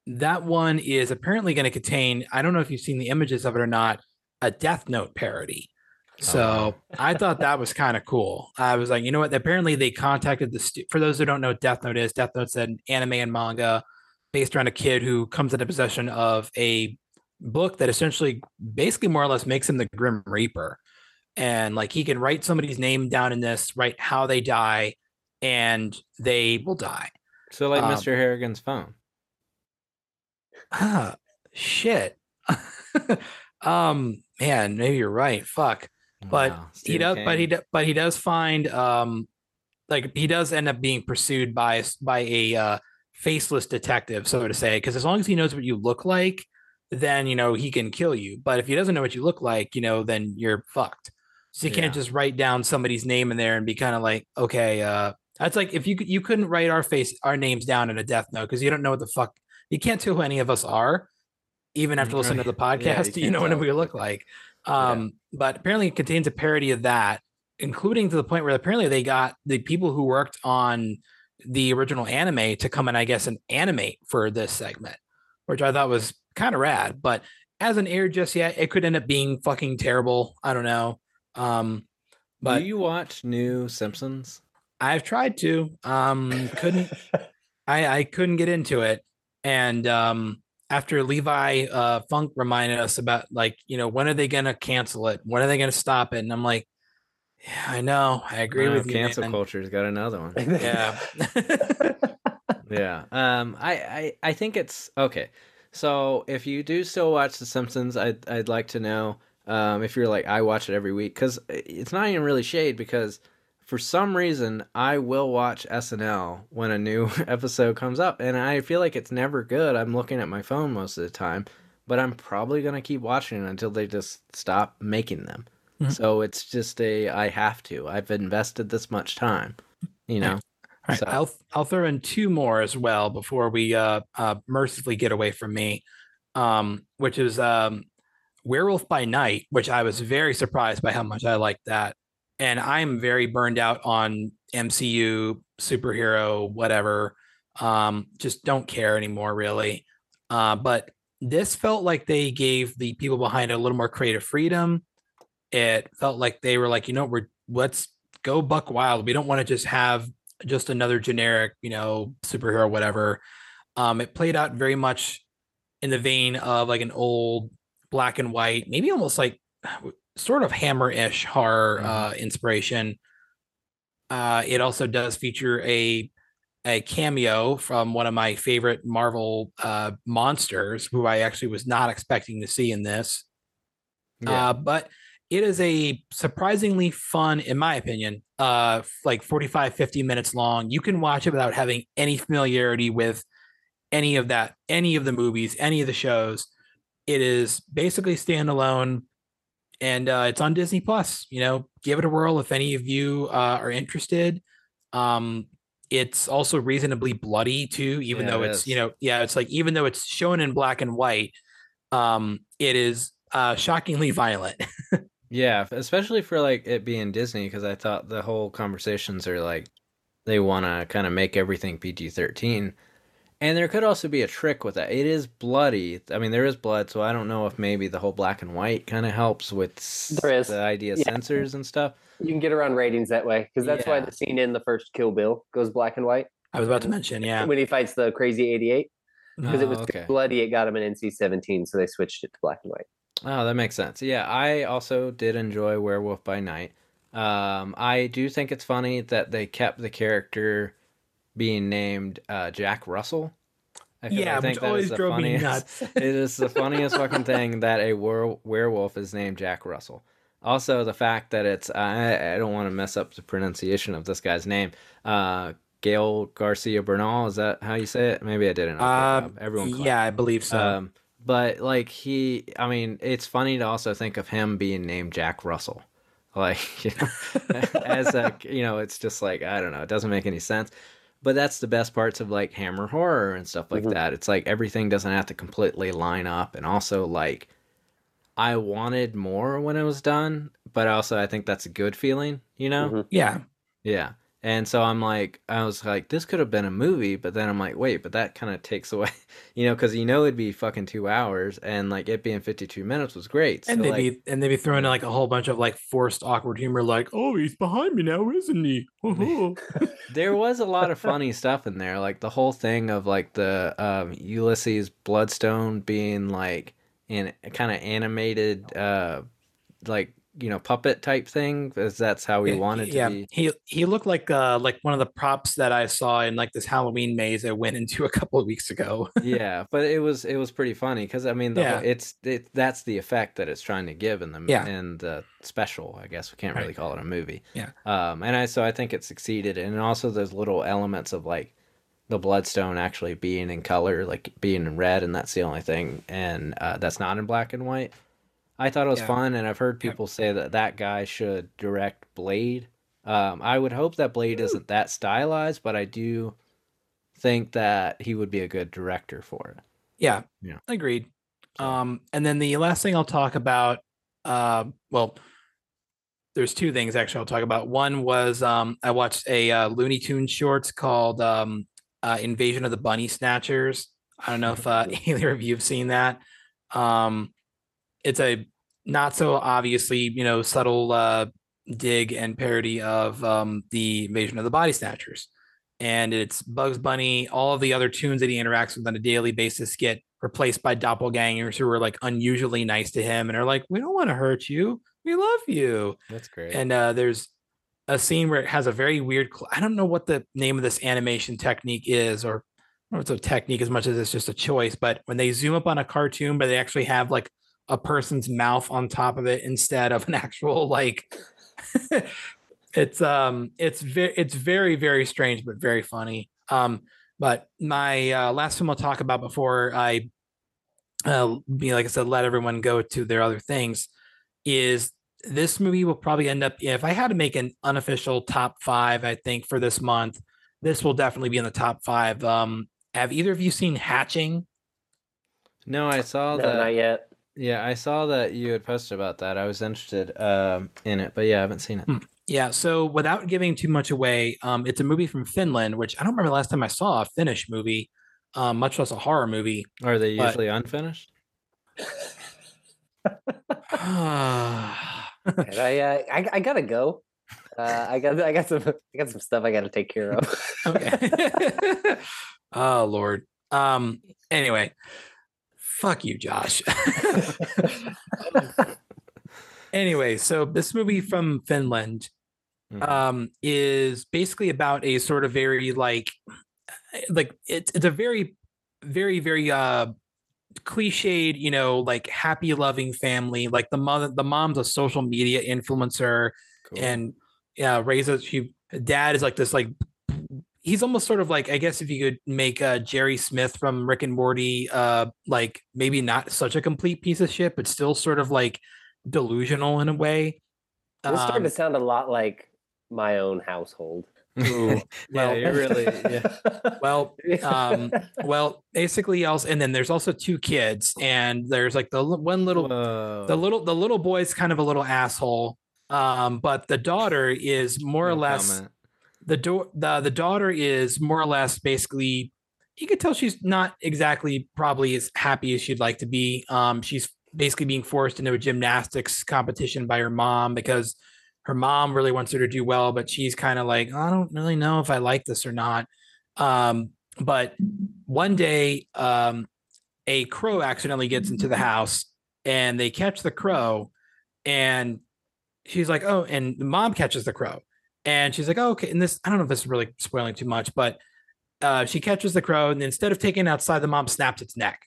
that one is apparently going to contain, I don't know if you've seen the images of it or not, a Death Note parody. So I thought that was kind of cool. I was like, you know what? Apparently they contacted the, stu- for those who don't know what Death Note is, Death Note's an anime and manga based around a kid who comes into possession of a book that essentially basically more or less makes him the Grim Reaper. And like he can write somebody's name down in this, write how they die, and they will die. So like Um, Mr. Harrigan's phone. Ah, shit. um, man, maybe you're right. Fuck. but Wow, he does but he King. but he does find um like he does end up being pursued by by a uh faceless detective, so to say, because as long as he knows what you look like, then you know he can kill you. But if he doesn't know what you look like, you know, then you're fucked. So you Yeah. can't just write down somebody's name in there and be kind of like, okay, uh, that's like if you could- you couldn't write our face our names down in a death note because you don't know what the fuck you can't tell who any of us are, even after listening to the Right. Yeah, podcast. you you, know what we look like. Yeah. Um, but apparently it contains a parody of that, including to the point where apparently they got the people who worked on the original anime to come and I guess and animate for this segment, which I thought was kind of rad. But hasn't aired just yet. It could end up being fucking terrible. I don't know. Um, but Do you watch new Simpsons? I've tried to. Um, couldn't I, I couldn't get into it. And um, after Levi uh, Funk reminded us about like, you know, when are they gonna cancel it? When are they gonna stop it? And I'm like, yeah, I know. I agree Wow, with you. cancel man." culture's got another one. Yeah. yeah. Um. I, I I think it's okay. So if you do still watch The Simpsons, I'd I'd like to know um if you're like I watch it every week because it's not even really shade because for some reason I will watch SNL when a new episode comes up and I feel like it's never good. I'm looking at my phone most of the time, but I'm probably gonna keep watching it until they just stop making them. Mhm. So it's just a I have to. I've invested this much time, you know. All right, So- I'll I'll throw in two more as well before we uh, uh mercifully get away from me, um, which is um, Werewolf by Night, which I was very surprised by how much I liked that, and I'm very burned out on MCU superhero whatever. Um, just don't care anymore really. Uh, but this felt like they gave the people behind it a little more creative freedom. It felt like they were like, you know, we're let's go buck wild. We don't want to just have just another generic, you know, superhero, whatever. Um, it played out very much in the vein of like an old black and white, maybe almost like sort of hammer-ish horror Mhm. uh, inspiration. Uh, it also does feature a a cameo from one of my favorite Marvel uh, monsters, who I actually was not expecting to see in this. Yeah. Uh, but it is a surprisingly fun, in my opinion, uh, like 45, 50 minutes long. You can watch it without having any familiarity with any of that, any of the movies, any of the shows. It is basically standalone and uh, it's on Disney Plus. You know, give it a whirl if any of you uh, are interested. Um, it's also reasonably bloody too, even Yeah, though it it's, you know, yeah, it's like, even though it's shown in black and white, um, it is uh, shockingly violent. Yeah, especially for like it being Disney, because I thought the whole conversations are like they want to kind of make everything PG 13. And there could also be a trick with that. It is bloody. I mean, there is blood, so I don't know if maybe the whole black and white kind of helps with There is. the idea of Yeah. censors and stuff. You can get around ratings that way because that's why the scene in the first Kill Bill goes black and white I was about to mention, yeah. when he fights the crazy 88 because it Oh, was okay. bloody. It got him an NC 17, so they switched it to black and white. Oh, that makes sense. Yeah, I also did enjoy Werewolf by Night. Um, I do think it's funny that they kept the character being named uh, Jack Russell. I- 'cause I Yeah, think which that always drove me funniest- nuts. it is the funniest fucking thing that a were- werewolf is named Jack Russell. Also, the fact that it's I, I don't want to mess up the pronunciation of this guy's name. Uh, Gail Garcia Bernal, is that how you say it? Maybe I didn't. Uh, Everyone, yeah, I believe so. Um, but like he, I mean, it's funny to also think of him being named Jack Russell. Like, you know, as a, you know, it's just like, I don't know, it doesn't make any sense. But that's the best parts of like Hammer horror and stuff like Mhm. that. It's like everything doesn't have to completely line up. And also, like, I wanted more when it was done, but also I think that's a good feeling, you know? Mhm. yeah. Yeah. And so I'm like, I was like, this could have been a movie, but then I'm like, wait, but that kind of takes away, you know, because you know it'd be fucking two hours, and like it being 52 minutes was great. And so, they'd like, be and they'd be throwing in like a whole bunch of like forced awkward humor, like, oh, he's behind me now, isn't he? There was a lot of funny stuff in there, like the whole thing of like the um, Ulysses Bloodstone being like in kind of animated, uh, like you know, puppet type thing, because that's how we wanted to yeah, be. he he looked like uh like one of the props that I saw in like this Halloween maze I went into a couple of weeks ago. yeah, but it was it was pretty funny because I mean, the Yeah. it's it that's the effect that it's trying to give in the Yeah. in the special. I guess we can't really Right. call it a movie. Yeah. Um, and I so I think it succeeded, and also those little elements of like the bloodstone actually being in color, like being in red, and that's the only thing, and uh, that's not in black and white. I thought it was Yeah. fun, and I've heard people say that that guy should direct Blade. Um, I would hope that Blade isn't that stylized, but I do think that he would be a good director for it. Yeah. Yeah. Agreed. Um, and then the last thing I'll talk about, uh, well, there's two things actually I'll talk about. One was um, I watched a uh, Looney Tunes shorts called um, uh, "Invasion of the Bunny Snatchers." I don't know if uh, either of you have seen that. Um, it's a not so obviously, you know, subtle uh, dig and parody of um, the Invasion of the Body Snatchers and it's Bugs Bunny. All of the other tunes that he interacts with on a daily basis get replaced by doppelgangers who are like unusually nice to him and are like, "We don't want to hurt you. We love you." That's great. And uh, there's a scene where it has a very weird. Cl- I don't know what the name of this animation technique is, or I don't know if it's a technique as much as it's just a choice. But when they zoom up on a cartoon, but they actually have like a person's mouth on top of it instead of an actual like. it's um it's very it's very very strange but very funny um but my uh, last film i'll talk about before i uh be like i said let everyone go to their other things is this movie will probably end up if i had to make an unofficial top five i think for this month this will definitely be in the top five um have either of you seen hatching no, I saw No, that. not yet. Yeah, I saw that you had posted about that. I was interested um, in it, but yeah, I haven't seen it. Hmm. Yeah, so without giving too much away, um, it's a movie from Finland, which I don't remember the last time I saw a Finnish movie, um, much less a horror movie. Are they But- usually unfinished? I, uh, I I gotta go. Uh, I got I got some I got some stuff I got to take care of. okay. oh Lord. Um. Anyway, fuck you, Josh. anyway, so this movie from Finland Mhm. um is basically about a sort of very like like it's it's a very very very uh cliched you know like happy loving family like the mother the mom's a social media influencer Cool. and yeah raises she dad is like this like he's almost sort of like i guess if you could make uh jerry smith from rick and morty uh like maybe not such a complete piece of shit but still sort of like delusional in a way This starting to Um, sound a lot like my own household. Ooh, yeah, well- you're really yeah. well um well basically else and then there's also two kids and there's like the one little Whoa. the little the little boy's kind of a little asshole um but the daughter is more or less comment. The do- the the daughter is more or less basically you could tell she's not exactly probably as happy as she'd like to be. Um she's basically being forced into a gymnastics competition by her mom because her mom really wants her to do well but she's kind of like i don't really know if i like this or not. Um but one day um a crow accidentally gets into the house and they catch the crow and she's like oh and the mom catches the crow and she's like, oh, okay. And this, I don't know if this is really spoiling too much, but uh, she catches the crow, and instead of taking it outside, the mom snaps its neck.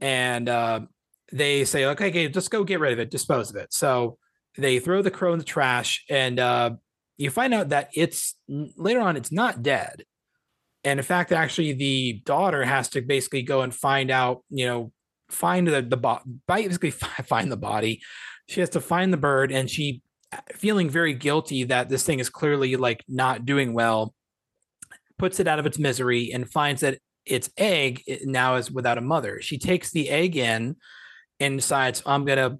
And uh, they say, okay, okay, just go get rid of it, dispose of it. So they throw the crow in the trash, and uh, you find out that it's later on, it's not dead. And in fact, actually, the daughter has to basically go and find out, you know, find the the bo- basically find the body. She has to find the bird, and she feeling very guilty that this thing is clearly like not doing well puts it out of its misery and finds that its egg now is without a mother. She takes the egg in and decides i'm gonna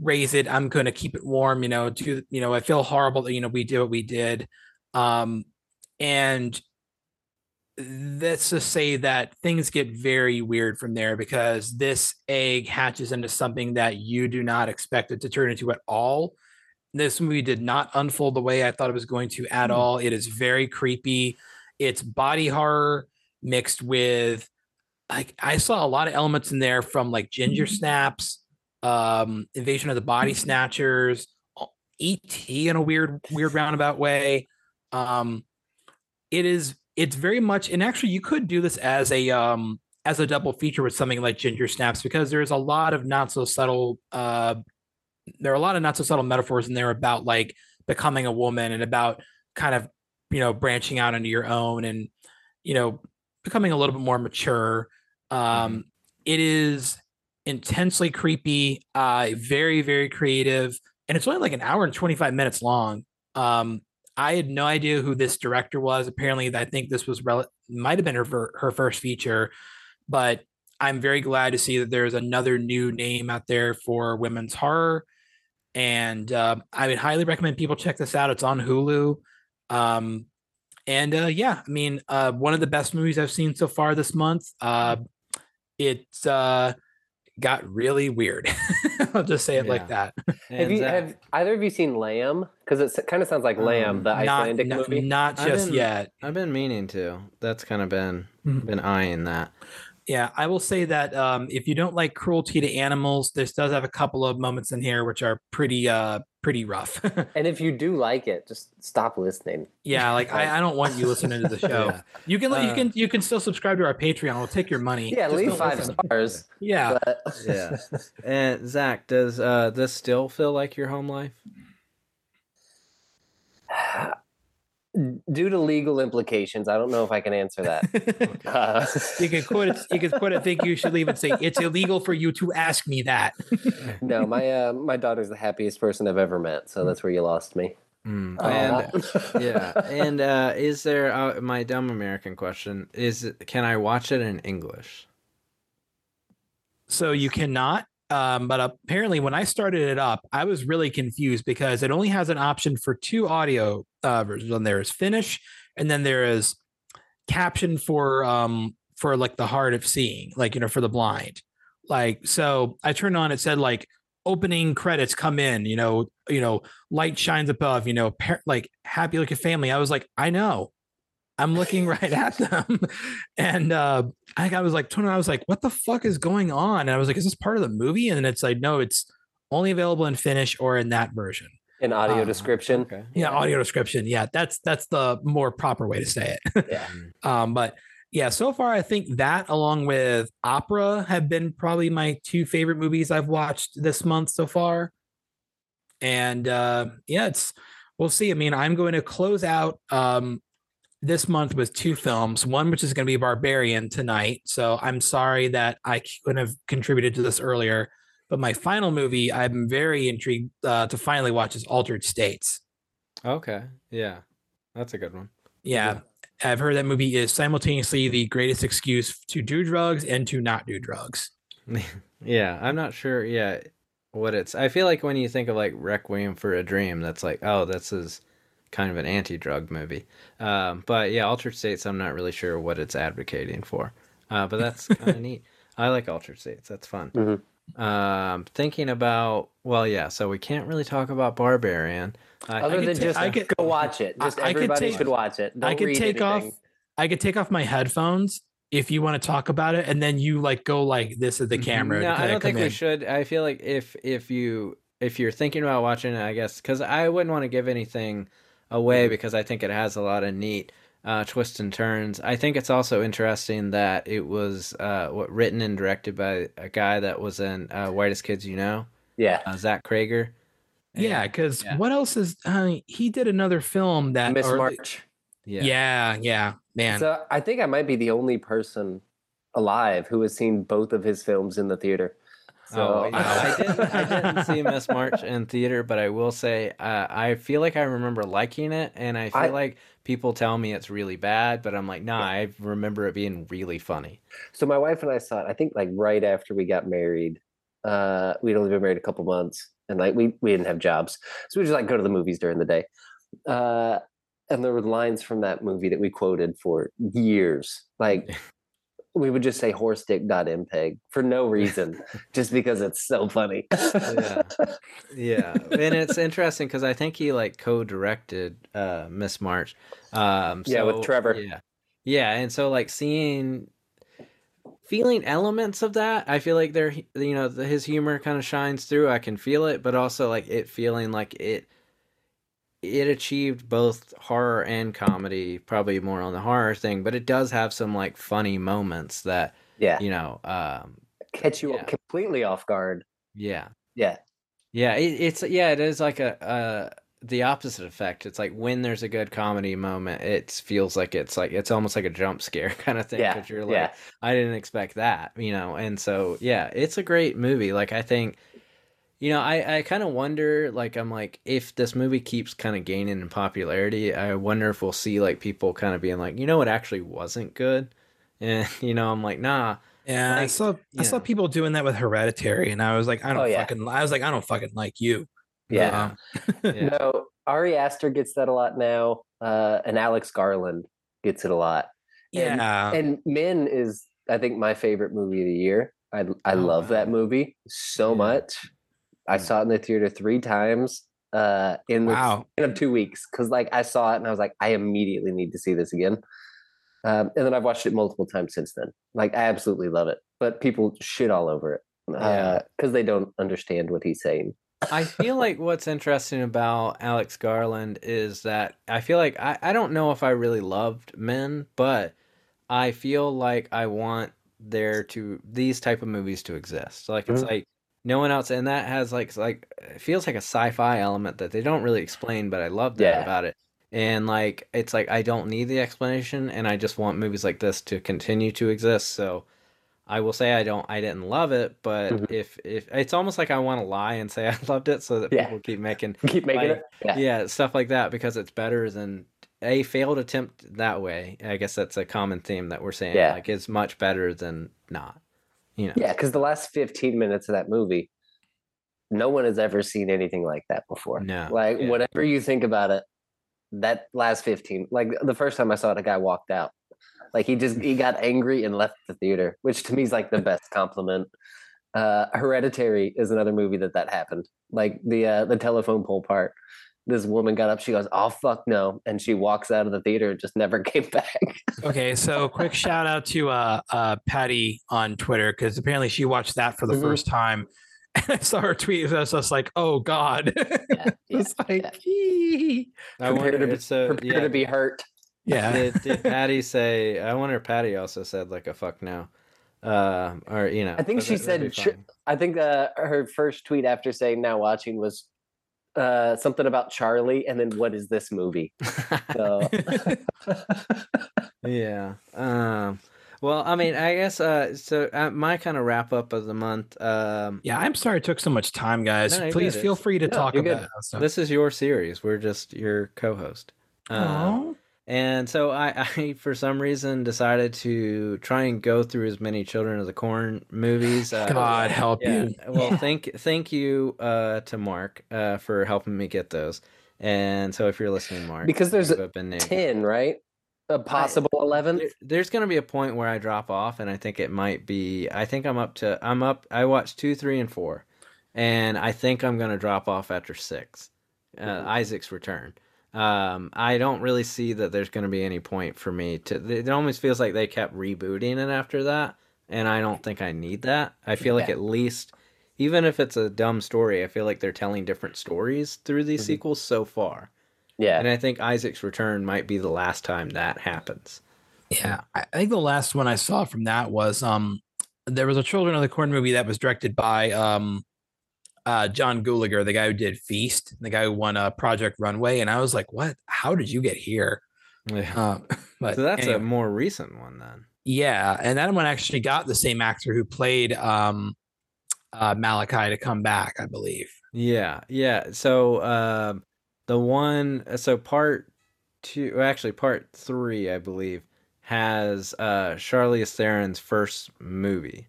raise it. I'm gonna keep it warm you know to you know i feel horrible that you know we did what we did. Um and let's just say that things get very weird from there because this egg hatches into something that you do not expect it to turn into at all this movie did not unfold the way I thought it was going to at Hmm. all. It is very creepy. It's body horror mixed with like I saw a lot of elements in there from like Ginger Snaps, um, Invasion of the Body Snatchers, ET in a weird, weird roundabout way. Um, it is it's very much and actually you could do this as a um as a double feature with something like Ginger Snaps because there's a lot of not so subtle uh there are a lot of not so subtle metaphors in there about like becoming a woman and about kind of you know branching out into your own and you know becoming a little bit more mature. Um, it is intensely creepy, uh, very very creative, and it's only like an hour and twenty five minutes long. Um, I had no idea who this director was. Apparently, I think this was rel- might have been her her first feature, but I'm very glad to see that there's another new name out there for women's horror, and uh, I would highly recommend people check this out. It's on Hulu, um, and uh, yeah, I mean, uh, one of the best movies I've seen so far this month. Uh, it's uh, got really weird. I'll just say it Yeah. like that. have you Zach- have either of you seen Lamb? Because it kind of sounds like Lamb, Um, the Icelandic not, movie. not I've just been- yet. I've been meaning to. That's kind of been Mhm. been eyeing that. Yeah, I will say that um, if you don't like cruelty to animals, this does have a couple of moments in here which are pretty uh pretty rough. and if you do like it, just stop listening. yeah, like I, I don't want you listening to the show. Yeah. You can you Uh, can you can still subscribe to our Patreon. We'll take your money. Yeah, Just leave five listen. stars. Yeah. But Yeah. And Zach, does uh, this still feel like your home life? due to legal implications, I don't know if I can answer that. Uh, you can quote it. You can quote it. Think you should leave and say it's illegal for you to ask me that. no, my uh, my daughter's the happiest person I've ever met, so that's where you lost me. Mm. Uh, And yeah, and uh, is there uh, my dumb American question? Is can I watch it in English? So you cannot. Um, but apparently, when I started it up, I was really confused because it only has an option for two audio uh, versions. And there is Finnish, and then there is caption for um for like the hard of seeing, like you know, for the blind. Like so, I turned on. It said like opening credits come in. You know, you know, light shines above. You know, par- like happy like a family. I was like, I know. I'm looking right at them. and uh I, I was like, Tony, I was like, what the fuck is going on? And I was like, is this part of the movie? And it's like, no, it's only available in Finnish or in that version. In audio Ah, description. Okay. Yeah, audio description. Yeah, that's that's the more proper way to say it. Yeah. Um, but yeah, so far I think that along with opera have been probably my two favorite movies I've watched this month so far. And uh yeah, it's we'll see. I mean, I'm going to close out um this month with two films, one which is going to be Barbarian tonight. So I'm sorry that I couldn't have contributed to this earlier. But my final movie, I'm very intrigued uh, to finally watch is Altered States. Okay. Yeah, that's a good one. Yeah, I've heard that movie is simultaneously the greatest excuse to do drugs and to not do drugs. yeah, I'm not sure. Yeah, what it's. I feel like when you think of like Requiem for a Dream, that's like, oh, this is kind of an anti-drug movie. Um, but yeah, Altered States, I'm not really sure what it's advocating for. Uh, but that's kind of neat. I like Altered States. That's fun. Mhm. Um, thinking about well, yeah. So we can't really talk about Barbarian. I- Other could than ta- just I could- go watch it. I- Just I could everybody take- should watch it. I Don't could read take off. I could take off my headphones if you want to talk about it, and then you like go like this at the camera. No, I don't think come we should. I feel like if if you if you're thinking about watching it, I guess because I wouldn't want to give anything away Mm-hmm. because I think it has a lot of neat uh, twists and turns. I think it's also interesting that it was uh, what written and directed by a guy that was in uh, Whitest Kids You Know, Yeah. uh, Zach Cregger. Yeah, because yeah. what else is? Uh, he did another film that. Miss or- March. yeah, Yeah, yeah, man. So I think I might be the only person alive who has seen both of his films in the theater. So oh, you know, I didn't. I didn't see Miss March in theater, but I will say uh, I feel like I remember liking it, and I feel I- like people tell me it's really bad, but I'm like, nah, I remember it being really funny. So my wife and I saw it. I think like right after we got married. Uh, we'd only been married a couple months, and like we we didn't have jobs, so we just like go to the movies during the day. Uh, and there were lines from that movie that we quoted for years. Like we would just say "horse dick dot mpeg" for no reason, just because it's so funny. Yeah. Yeah, and it's interesting because I think he like co-directed uh, Miss March. Um, Yeah, with Trevor. Yeah, yeah, and so like seeing, feeling elements of that, I feel like there, you know, the, his humor kind of shines through. I can feel it, but also like it feeling like it, it achieved both horror and comedy. Probably more on the horror thing, but it does have some like funny moments that yeah, you know. Um, catch you yeah. completely off guard. yeah, Yeah, Yeah, it, it's yeah, it is like a, the opposite effect. It's like when there's a good comedy moment, it feels like it's like it's almost like a jump scare kind of thing Yeah, you're like, yeah. I didn't expect that, you know. And so, yeah, it's a great movie. Like I think, you know, I I kind of wonder, like I'm like, if this movie keeps kind of gaining in popularity, I wonder if we'll see like people kind of being like, you know, it actually wasn't good, and you know, I'm like, nah, Yeah, I saw I saw yeah. people doing that with Hereditary, and I was like, I don't Oh, yeah. fucking. I was like, I don't fucking like you. Yeah. Uh, yeah, No, Ari Aster gets that a lot now, uh, and Alex Garland gets it a lot. And- yeah. and Men is, I think, my favorite movie of the year. I I Oh, love that movie so Yeah. much. I Mm. saw it in the theater three times uh, in the Wow. span of two weeks because, like, I saw it and I was like, I immediately need to see this again. Um, and then I've watched it multiple times since then. Like, I absolutely love it, but people shit all over it Yeah. because they don't understand what he's saying. I feel like what's interesting about Alex Garland is that I feel like I, I don't know if I really loved men, but I feel like I want there to these type of movies to exist. Like it's Mhm. like no one else and that has like like it feels like a sci-fi element that they don't really explain, but I love that Yeah. about it. And like it's like I don't need the explanation and I just want movies like this to continue to exist. So I will say I don't I didn't love it, but Mhm. if if it's almost like I want to lie and say I loved it so that Yeah. people keep making Keep making Like, it. Yeah. yeah stuff like that because it's better than a failed attempt that way. I guess that's a common theme that we're saying. Yeah. Like it's much better than not. You know. Yeah, because the last 15 minutes of that movie, no one has ever seen anything like that before. No, Like, yeah. whatever you think about it, that last 15, like the first time I saw it, a guy walked out. Like, he just, he got angry and left the theater, which to me is like the best compliment. Uh, Hereditary is another movie that that happened. Like, the, uh, the telephone pole part. This woman got up, she goes, Oh, fuck no. And she walks out of the theater and just never came back. Okay, so quick shout out to uh, uh, Patty on Twitter because apparently she watched that for the Mhm. first time. And I saw her tweet. and I was just like, "Oh God!" Yeah, it's like, yeah. I prepare wonder to be, if so. prepare Yeah. to be hurt. yeah. Did, did Patty say? I wonder if Patty also said like a fuck no, uh, or you know. I think she that- said be I think uh, her first tweet after saying now watching was uh, something about Charlie, and then what is this movie? So Yeah. Um. Well, I mean, I guess. Uh. So uh, my kind of wrap up of the month. Um. yeah, I'm sorry it took so much time, guys. No, Please good. feel free to No, talk about it. So. This is your series. We're just your co-host. Um, Aw. And so I, I, for some reason, decided to try and go through as many Children of the Corn movies. Uh, God help yeah. you. Well, thank thank you uh, to Mark uh, for helping me get those. And so, if you're listening, Mark, Because there's a been ten, right? A possible eleven. There- there's going to be a point where I drop off, and I think it might be. I think I'm up to. I'm up. I watched two, three, and four, and I think I'm going to drop off after six. Uh. Isaac's return. Um, I don't really see that there's going to be any point for me to. It almost feels like they kept rebooting it after that, and I don't think I need that. I feel like at least, even if it's a dumb story, I feel like they're telling different stories through these Mhm. sequels so far. Yeah, And I think Isaac's return might be the last time that happens. Yeah, I think the last one I saw from that was um there was a Children of the Corn movie that was directed by um uh John Gulager, the guy who did Feast, the guy who won uh, Project Runway, and I was like, "What? How did you get here?" Yeah. Um, but so that's anyway, a more recent one then. yeah, and that one actually got the same actor who played um uh Malachi to come back, I believe. Yeah, yeah. So um, the one, so part two, well, actually part three, I believe, has uh, Charlize Theron's first movie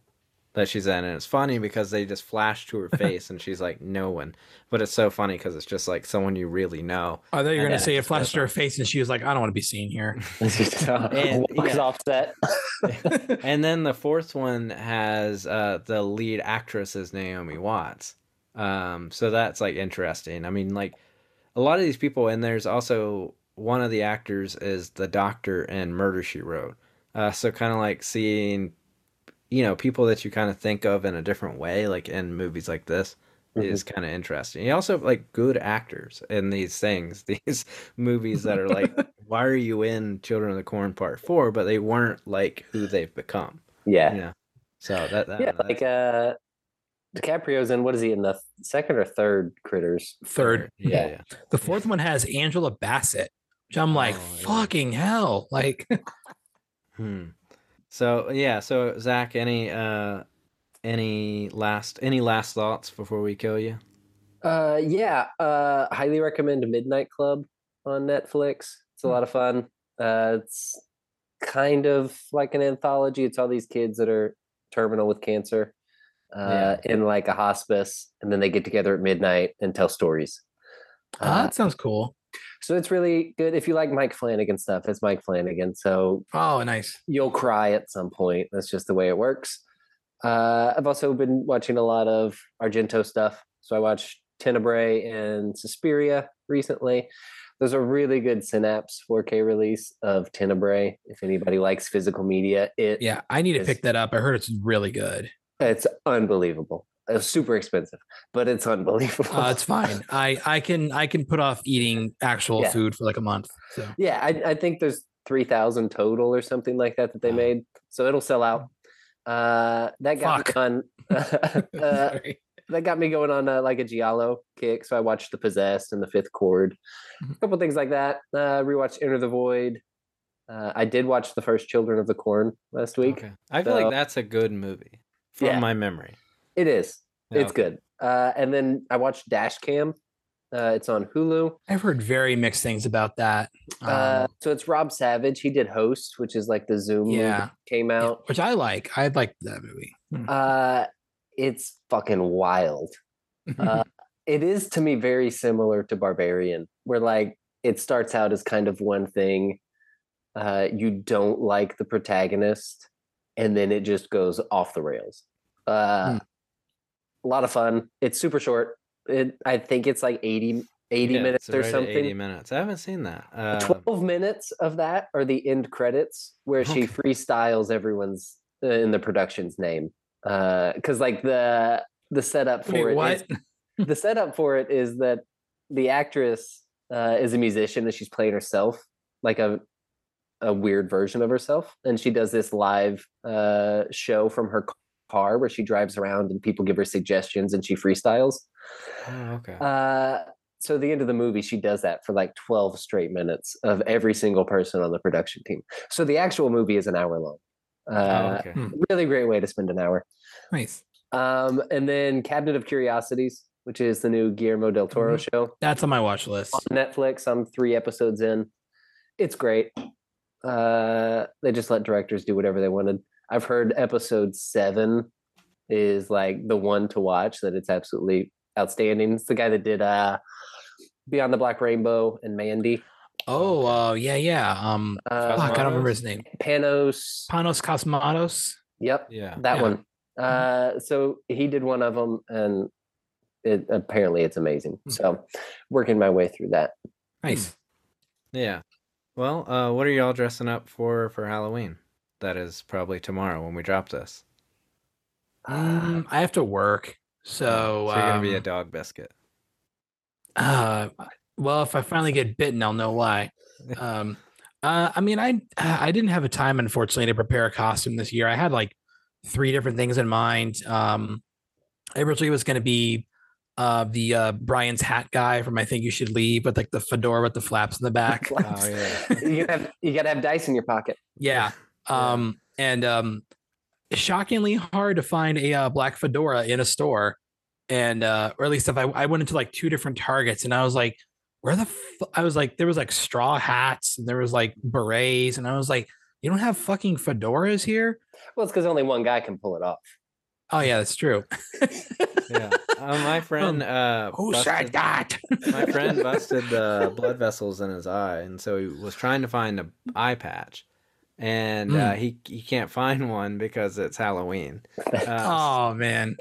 that she's in, and it's funny because they just flash to her face, and she's like, "No one," but it's so funny because it's just like someone you really know. I thought you were gonna then say it it flashed to her face, and she was like, "I don't want to be seen here." And, walks yeah. offset. and then the fourth one has uh, the lead actress is Naomi Watts. Um, so that's like interesting. I mean, like a lot of these people, and there's also one of the actors is the doctor in Murder She Wrote. Uh, so kind of like seeing, you know, people that you kind of think of in a different way, like in movies like this, is kind of interesting. You also have like good actors in these things, these movies that are like, why are you in Children of the Corn Part Four? But they weren't like who they've become. yeah, You know, so that, that yeah. Like uh, DiCaprio's in what is he in the second or third critters? Third. Yeah, Yeah. yeah. The fourth one has Angela Bassett, which I'm like, Oh, yeah. fucking hell. Like, Hmm. So yeah, so Zach, any uh any last any last thoughts before we kill you? Uh, yeah. Uh, highly recommend Midnight Club on Netflix. It's a Hmm. lot of fun. Uh, it's kind of like an anthology. It's all these kids that are terminal with cancer, uh, in like a hospice, and then they get together at midnight and tell stories. oh, Uh, that sounds cool. So it's really good if you like Mike Flanagan stuff. It's Mike Flanagan, so Oh, nice. you'll cry at some point. That's just the way it works. Uh, I've also been watching a lot of Argento stuff. So I watched Tenebrae and Suspiria recently. There's a really good Synapse 4K release of Tenebrae. If anybody likes physical media, it Yeah, I need to Is- pick that up. I heard it's really good. it's unbelievable. It's super expensive, but it's unbelievable. Uh, it's fine. I I can I can put off eating actual Yeah. food for like a month. So yeah, I, I think there's three thousand total or something like that that they made. So it'll sell out. Uh, that got Fuck. me on. uh, that got me going on uh, like a giallo kick. So I watched The Possessed and The Fifth Cord, a couple things like that. Uh, rewatched Enter the Void. Uh, I did watch the first Children of the Corn last week. Okay. I feel So- like that's a good movie from Yeah. my memory. It is. Yeah, It's good. Uh, and then I watched Dash Cam. Uh, it's on Hulu. I've heard very mixed things about that. Uh, Um, so it's Rob Savage. He did Host, which is like the Zoom movie Yeah. came yeah, out. which I like. I like that movie. Hmm. Uh, it's fucking wild. uh, it is to me very similar to Barbarian, where like it starts out as kind of one thing. Uh, you don't like the protagonist, and then it just goes off the rails. Uh, Hmm. A lot of fun. It's super short. It, I think it's like 80, 80 Yeah, minutes or something. Eighty minutes. I haven't seen that. Uh, 12 minutes of that are the end credits where she freestyles everyone's uh, in the production's name because like the the setup for Wait, it what? is- the setup for it is that the actress uh, is a musician and she's playing herself like a a weird version of herself and she does this live uh, show from her car where she drives around and people give her suggestions and she freestyles oh, okay. uh, so the end of the movie, she does that for like 12 straight minutes of every single person on the production team. So the actual movie is an hour long. oh, Uh, okay. hmm. Really great way to spend an hour. Nice. Um, and then Cabinet of Curiosities, which is the new Guillermo del Toro show That's on my watch list. on Netflix. I'm three episodes in. It's great. Uh, they just let directors do whatever they wanted. I've heard episode seven is like the one to watch. That it's absolutely outstanding. It's the guy that did uh, Beyond the Black Rainbow and Mandy. Oh, uh, yeah, yeah. Um, Uh, fuck, I don't remember his name. Panos. Panos Cosmatos. Yep, yeah. that Yeah. one. Uh, so he did one of them, and it apparently it's amazing. Hmm. So working my way through that. Nice. Yeah. Well, uh, what are y'all dressing up for for Halloween? That is probably tomorrow when we drop this. Um, I have to work, so, so you're gonna be a um, dog biscuit. Uh, well, if I finally get bitten, I'll know why. Um, uh, I mean, I I didn't have a time, unfortunately, to prepare a costume this year. I had like three different things in mind. Um, I originally was going to be uh the uh Brian's hat guy from I Think You Should Leave, with like the fedora with the flaps in the back. Oh yeah. you gotta have you gotta have dice in your pocket. yeah. Um, and um, shockingly hard to find a uh, black fedora in a store, and uh, or at least if I I went into like two different Targets, and I was like, where the fu-? I was like, there was like straw hats, and there was like berets, and I was like, you don't have fucking fedoras here. Well, it's because only one guy can pull it off. Oh yeah, that's true. yeah. Uh, my friend uh Who said busted- that? my friend busted the blood vessels in his eye, and so he was trying to find a eye patch, and uh, he he can't find one because it's Halloween. Uh, Oh man.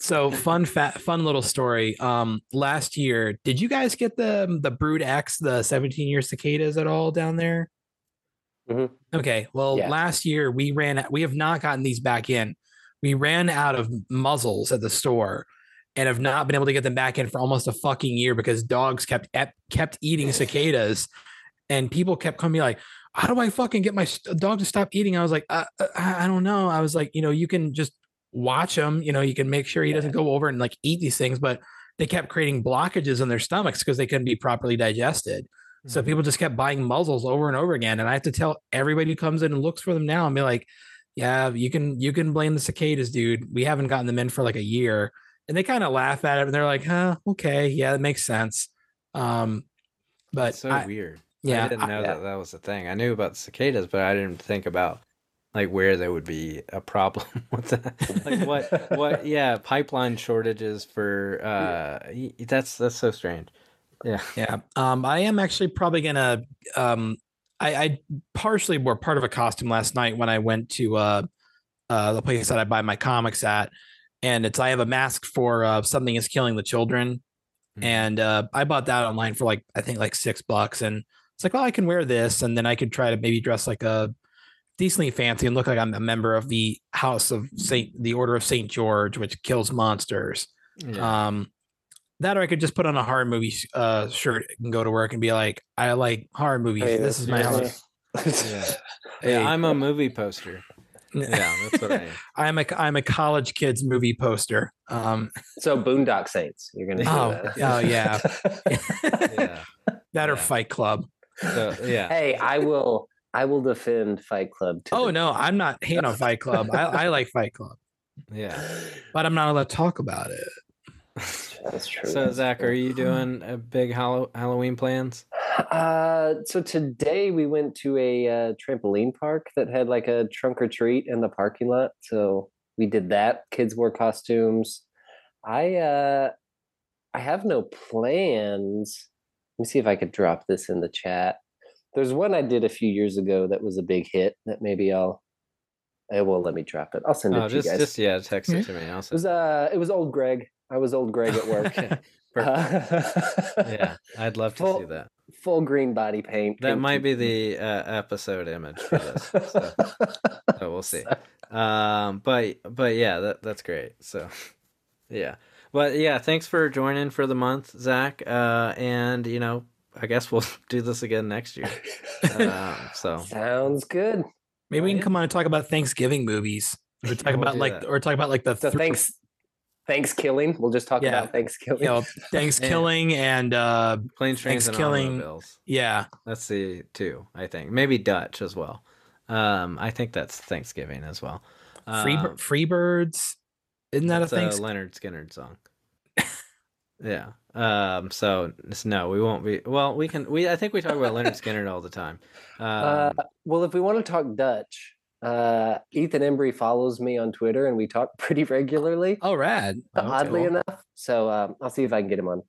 So fun fat fun little story. Um last year, did you guys get the the Brood X, the 17 year cicadas at all down there? Mhm. Okay. Well, Yeah. last year we ran we have not gotten these back in. We ran out of muzzles at the store and have not been able to get them back in for almost a fucking year because dogs kept kept eating cicadas and people kept coming like how do I fucking get my dog to stop eating? I was like, uh, uh, I I don't know. I was like, you know, you can just watch him. You know, you can make sure he doesn't go over and like eat these things, but they kept creating blockages in their stomachs because they couldn't be properly digested. So Mhm. people just kept buying muzzles over and over again. And I have to tell everybody who comes in and looks for them now and be like, yeah, you can you can blame the cicadas, dude. We haven't gotten them in for like a year. And they kind of laugh at it and they're like, huh, okay, yeah, that makes sense. Um, but It's so I- weird. Yeah, I didn't I- know yeah. that that was a thing. I knew about cicadas, but I didn't think about like where there would be a problem with that. like what what yeah, pipeline shortages for uh y- that's that's so strange. Yeah. Yeah. Um, I am actually probably gonna um I, I partially wore part of a costume last night when I went to uh uh the place that I buy my comics at. And it's I have a mask for uh something is killing the children. Mhm. And uh I bought that online for like I think like six bucks. And it's like, well, I can wear this and then I could try to maybe dress like a decently fancy and look like I'm a member of the House of Saint the Order of Saint George, which kills monsters. Yeah. Um, that or I could just put on a horror movie uh, shirt and go to work and be like, I like horror movies. Hey, this is my house. yeah. Hey, Yeah, I'm a movie poster. Yeah, that's what I am. I'm a I'm a college kids movie poster. Um, so Boondock Saints. You're gonna. Oh, that. oh, yeah. Yeah. that or Yeah. Fight Club. So yeah. hey, I will. I will defend Fight Club. To Oh no, I'm not hating on Fight Club. I, I like Fight Club, Yeah. but I'm not allowed to talk about it. That's true. So Zach, are you doing a big Halloween plans? Uh, so today we went to a uh, trampoline park that had like a trunk or treat in the parking lot. So we did that. Kids wore costumes. I uh, I have no plans. Let me see if I could drop this in the chat. There's one I did a few years ago that was a big hit. That maybe I'll. It won't let me drop it. I'll send it Oh, to just you guys. just yeah, text it to me. I'll It was uh, it was old Gregg. I was old Gregg at work. Perfect. yeah, I'd love to see that. full green body paint. That pink might be the uh, episode image for this. So, so we'll see. Um, but but yeah, that that's great. So yeah, but yeah, thanks for joining for the month, Zach. Uh, and you know, I guess we'll do this again next year. Um, so Sounds good. Maybe we can Yeah. come on and talk about Thanksgiving movies, or talk We'll about like, that. or talk about like the So three- thanks, thanks killing. We'll just talk Yeah. about Thanksgiving. you know, killing, and uh, planes, trains, and Thanksgiving. automobiles. yeah, That's the two. I think maybe Dutch as well. Um, I think that's Thanksgiving as well. free Um, Freebirds. Isn't that a That's thing? a Lynyrd Skynyrd song. Yeah. Um. So no, we won't be. Well, we can. We I think we talk about Lynyrd Skynyrd all the time. Um, Uh, well, if we want to talk Dutch, uh, Ethan Embry follows me on Twitter, and we talk pretty regularly. Oh, rad. okay, oddly well, enough, so um, I'll see if I can get him on.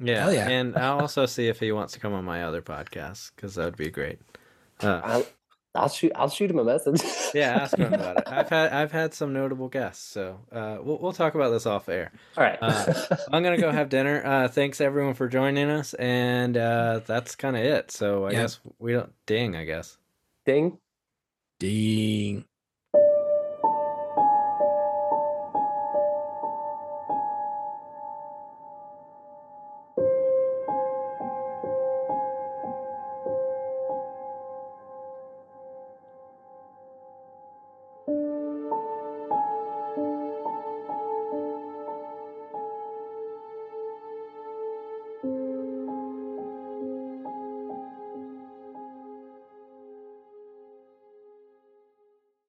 yeah. hell yeah. And I'll also see if he wants to come on my other podcast because that would be great. Uh, I'll, I'll shoot. I'll shoot him a message. yeah, ask him about it. I've had I've had some notable guests, so uh, we'll we'll talk about this off air. All right. Uh, I'm gonna go have dinner. Uh, thanks everyone for joining us, and uh, that's kind of it. So I Yeah. guess we don't ding. I guess. Ding. Ding.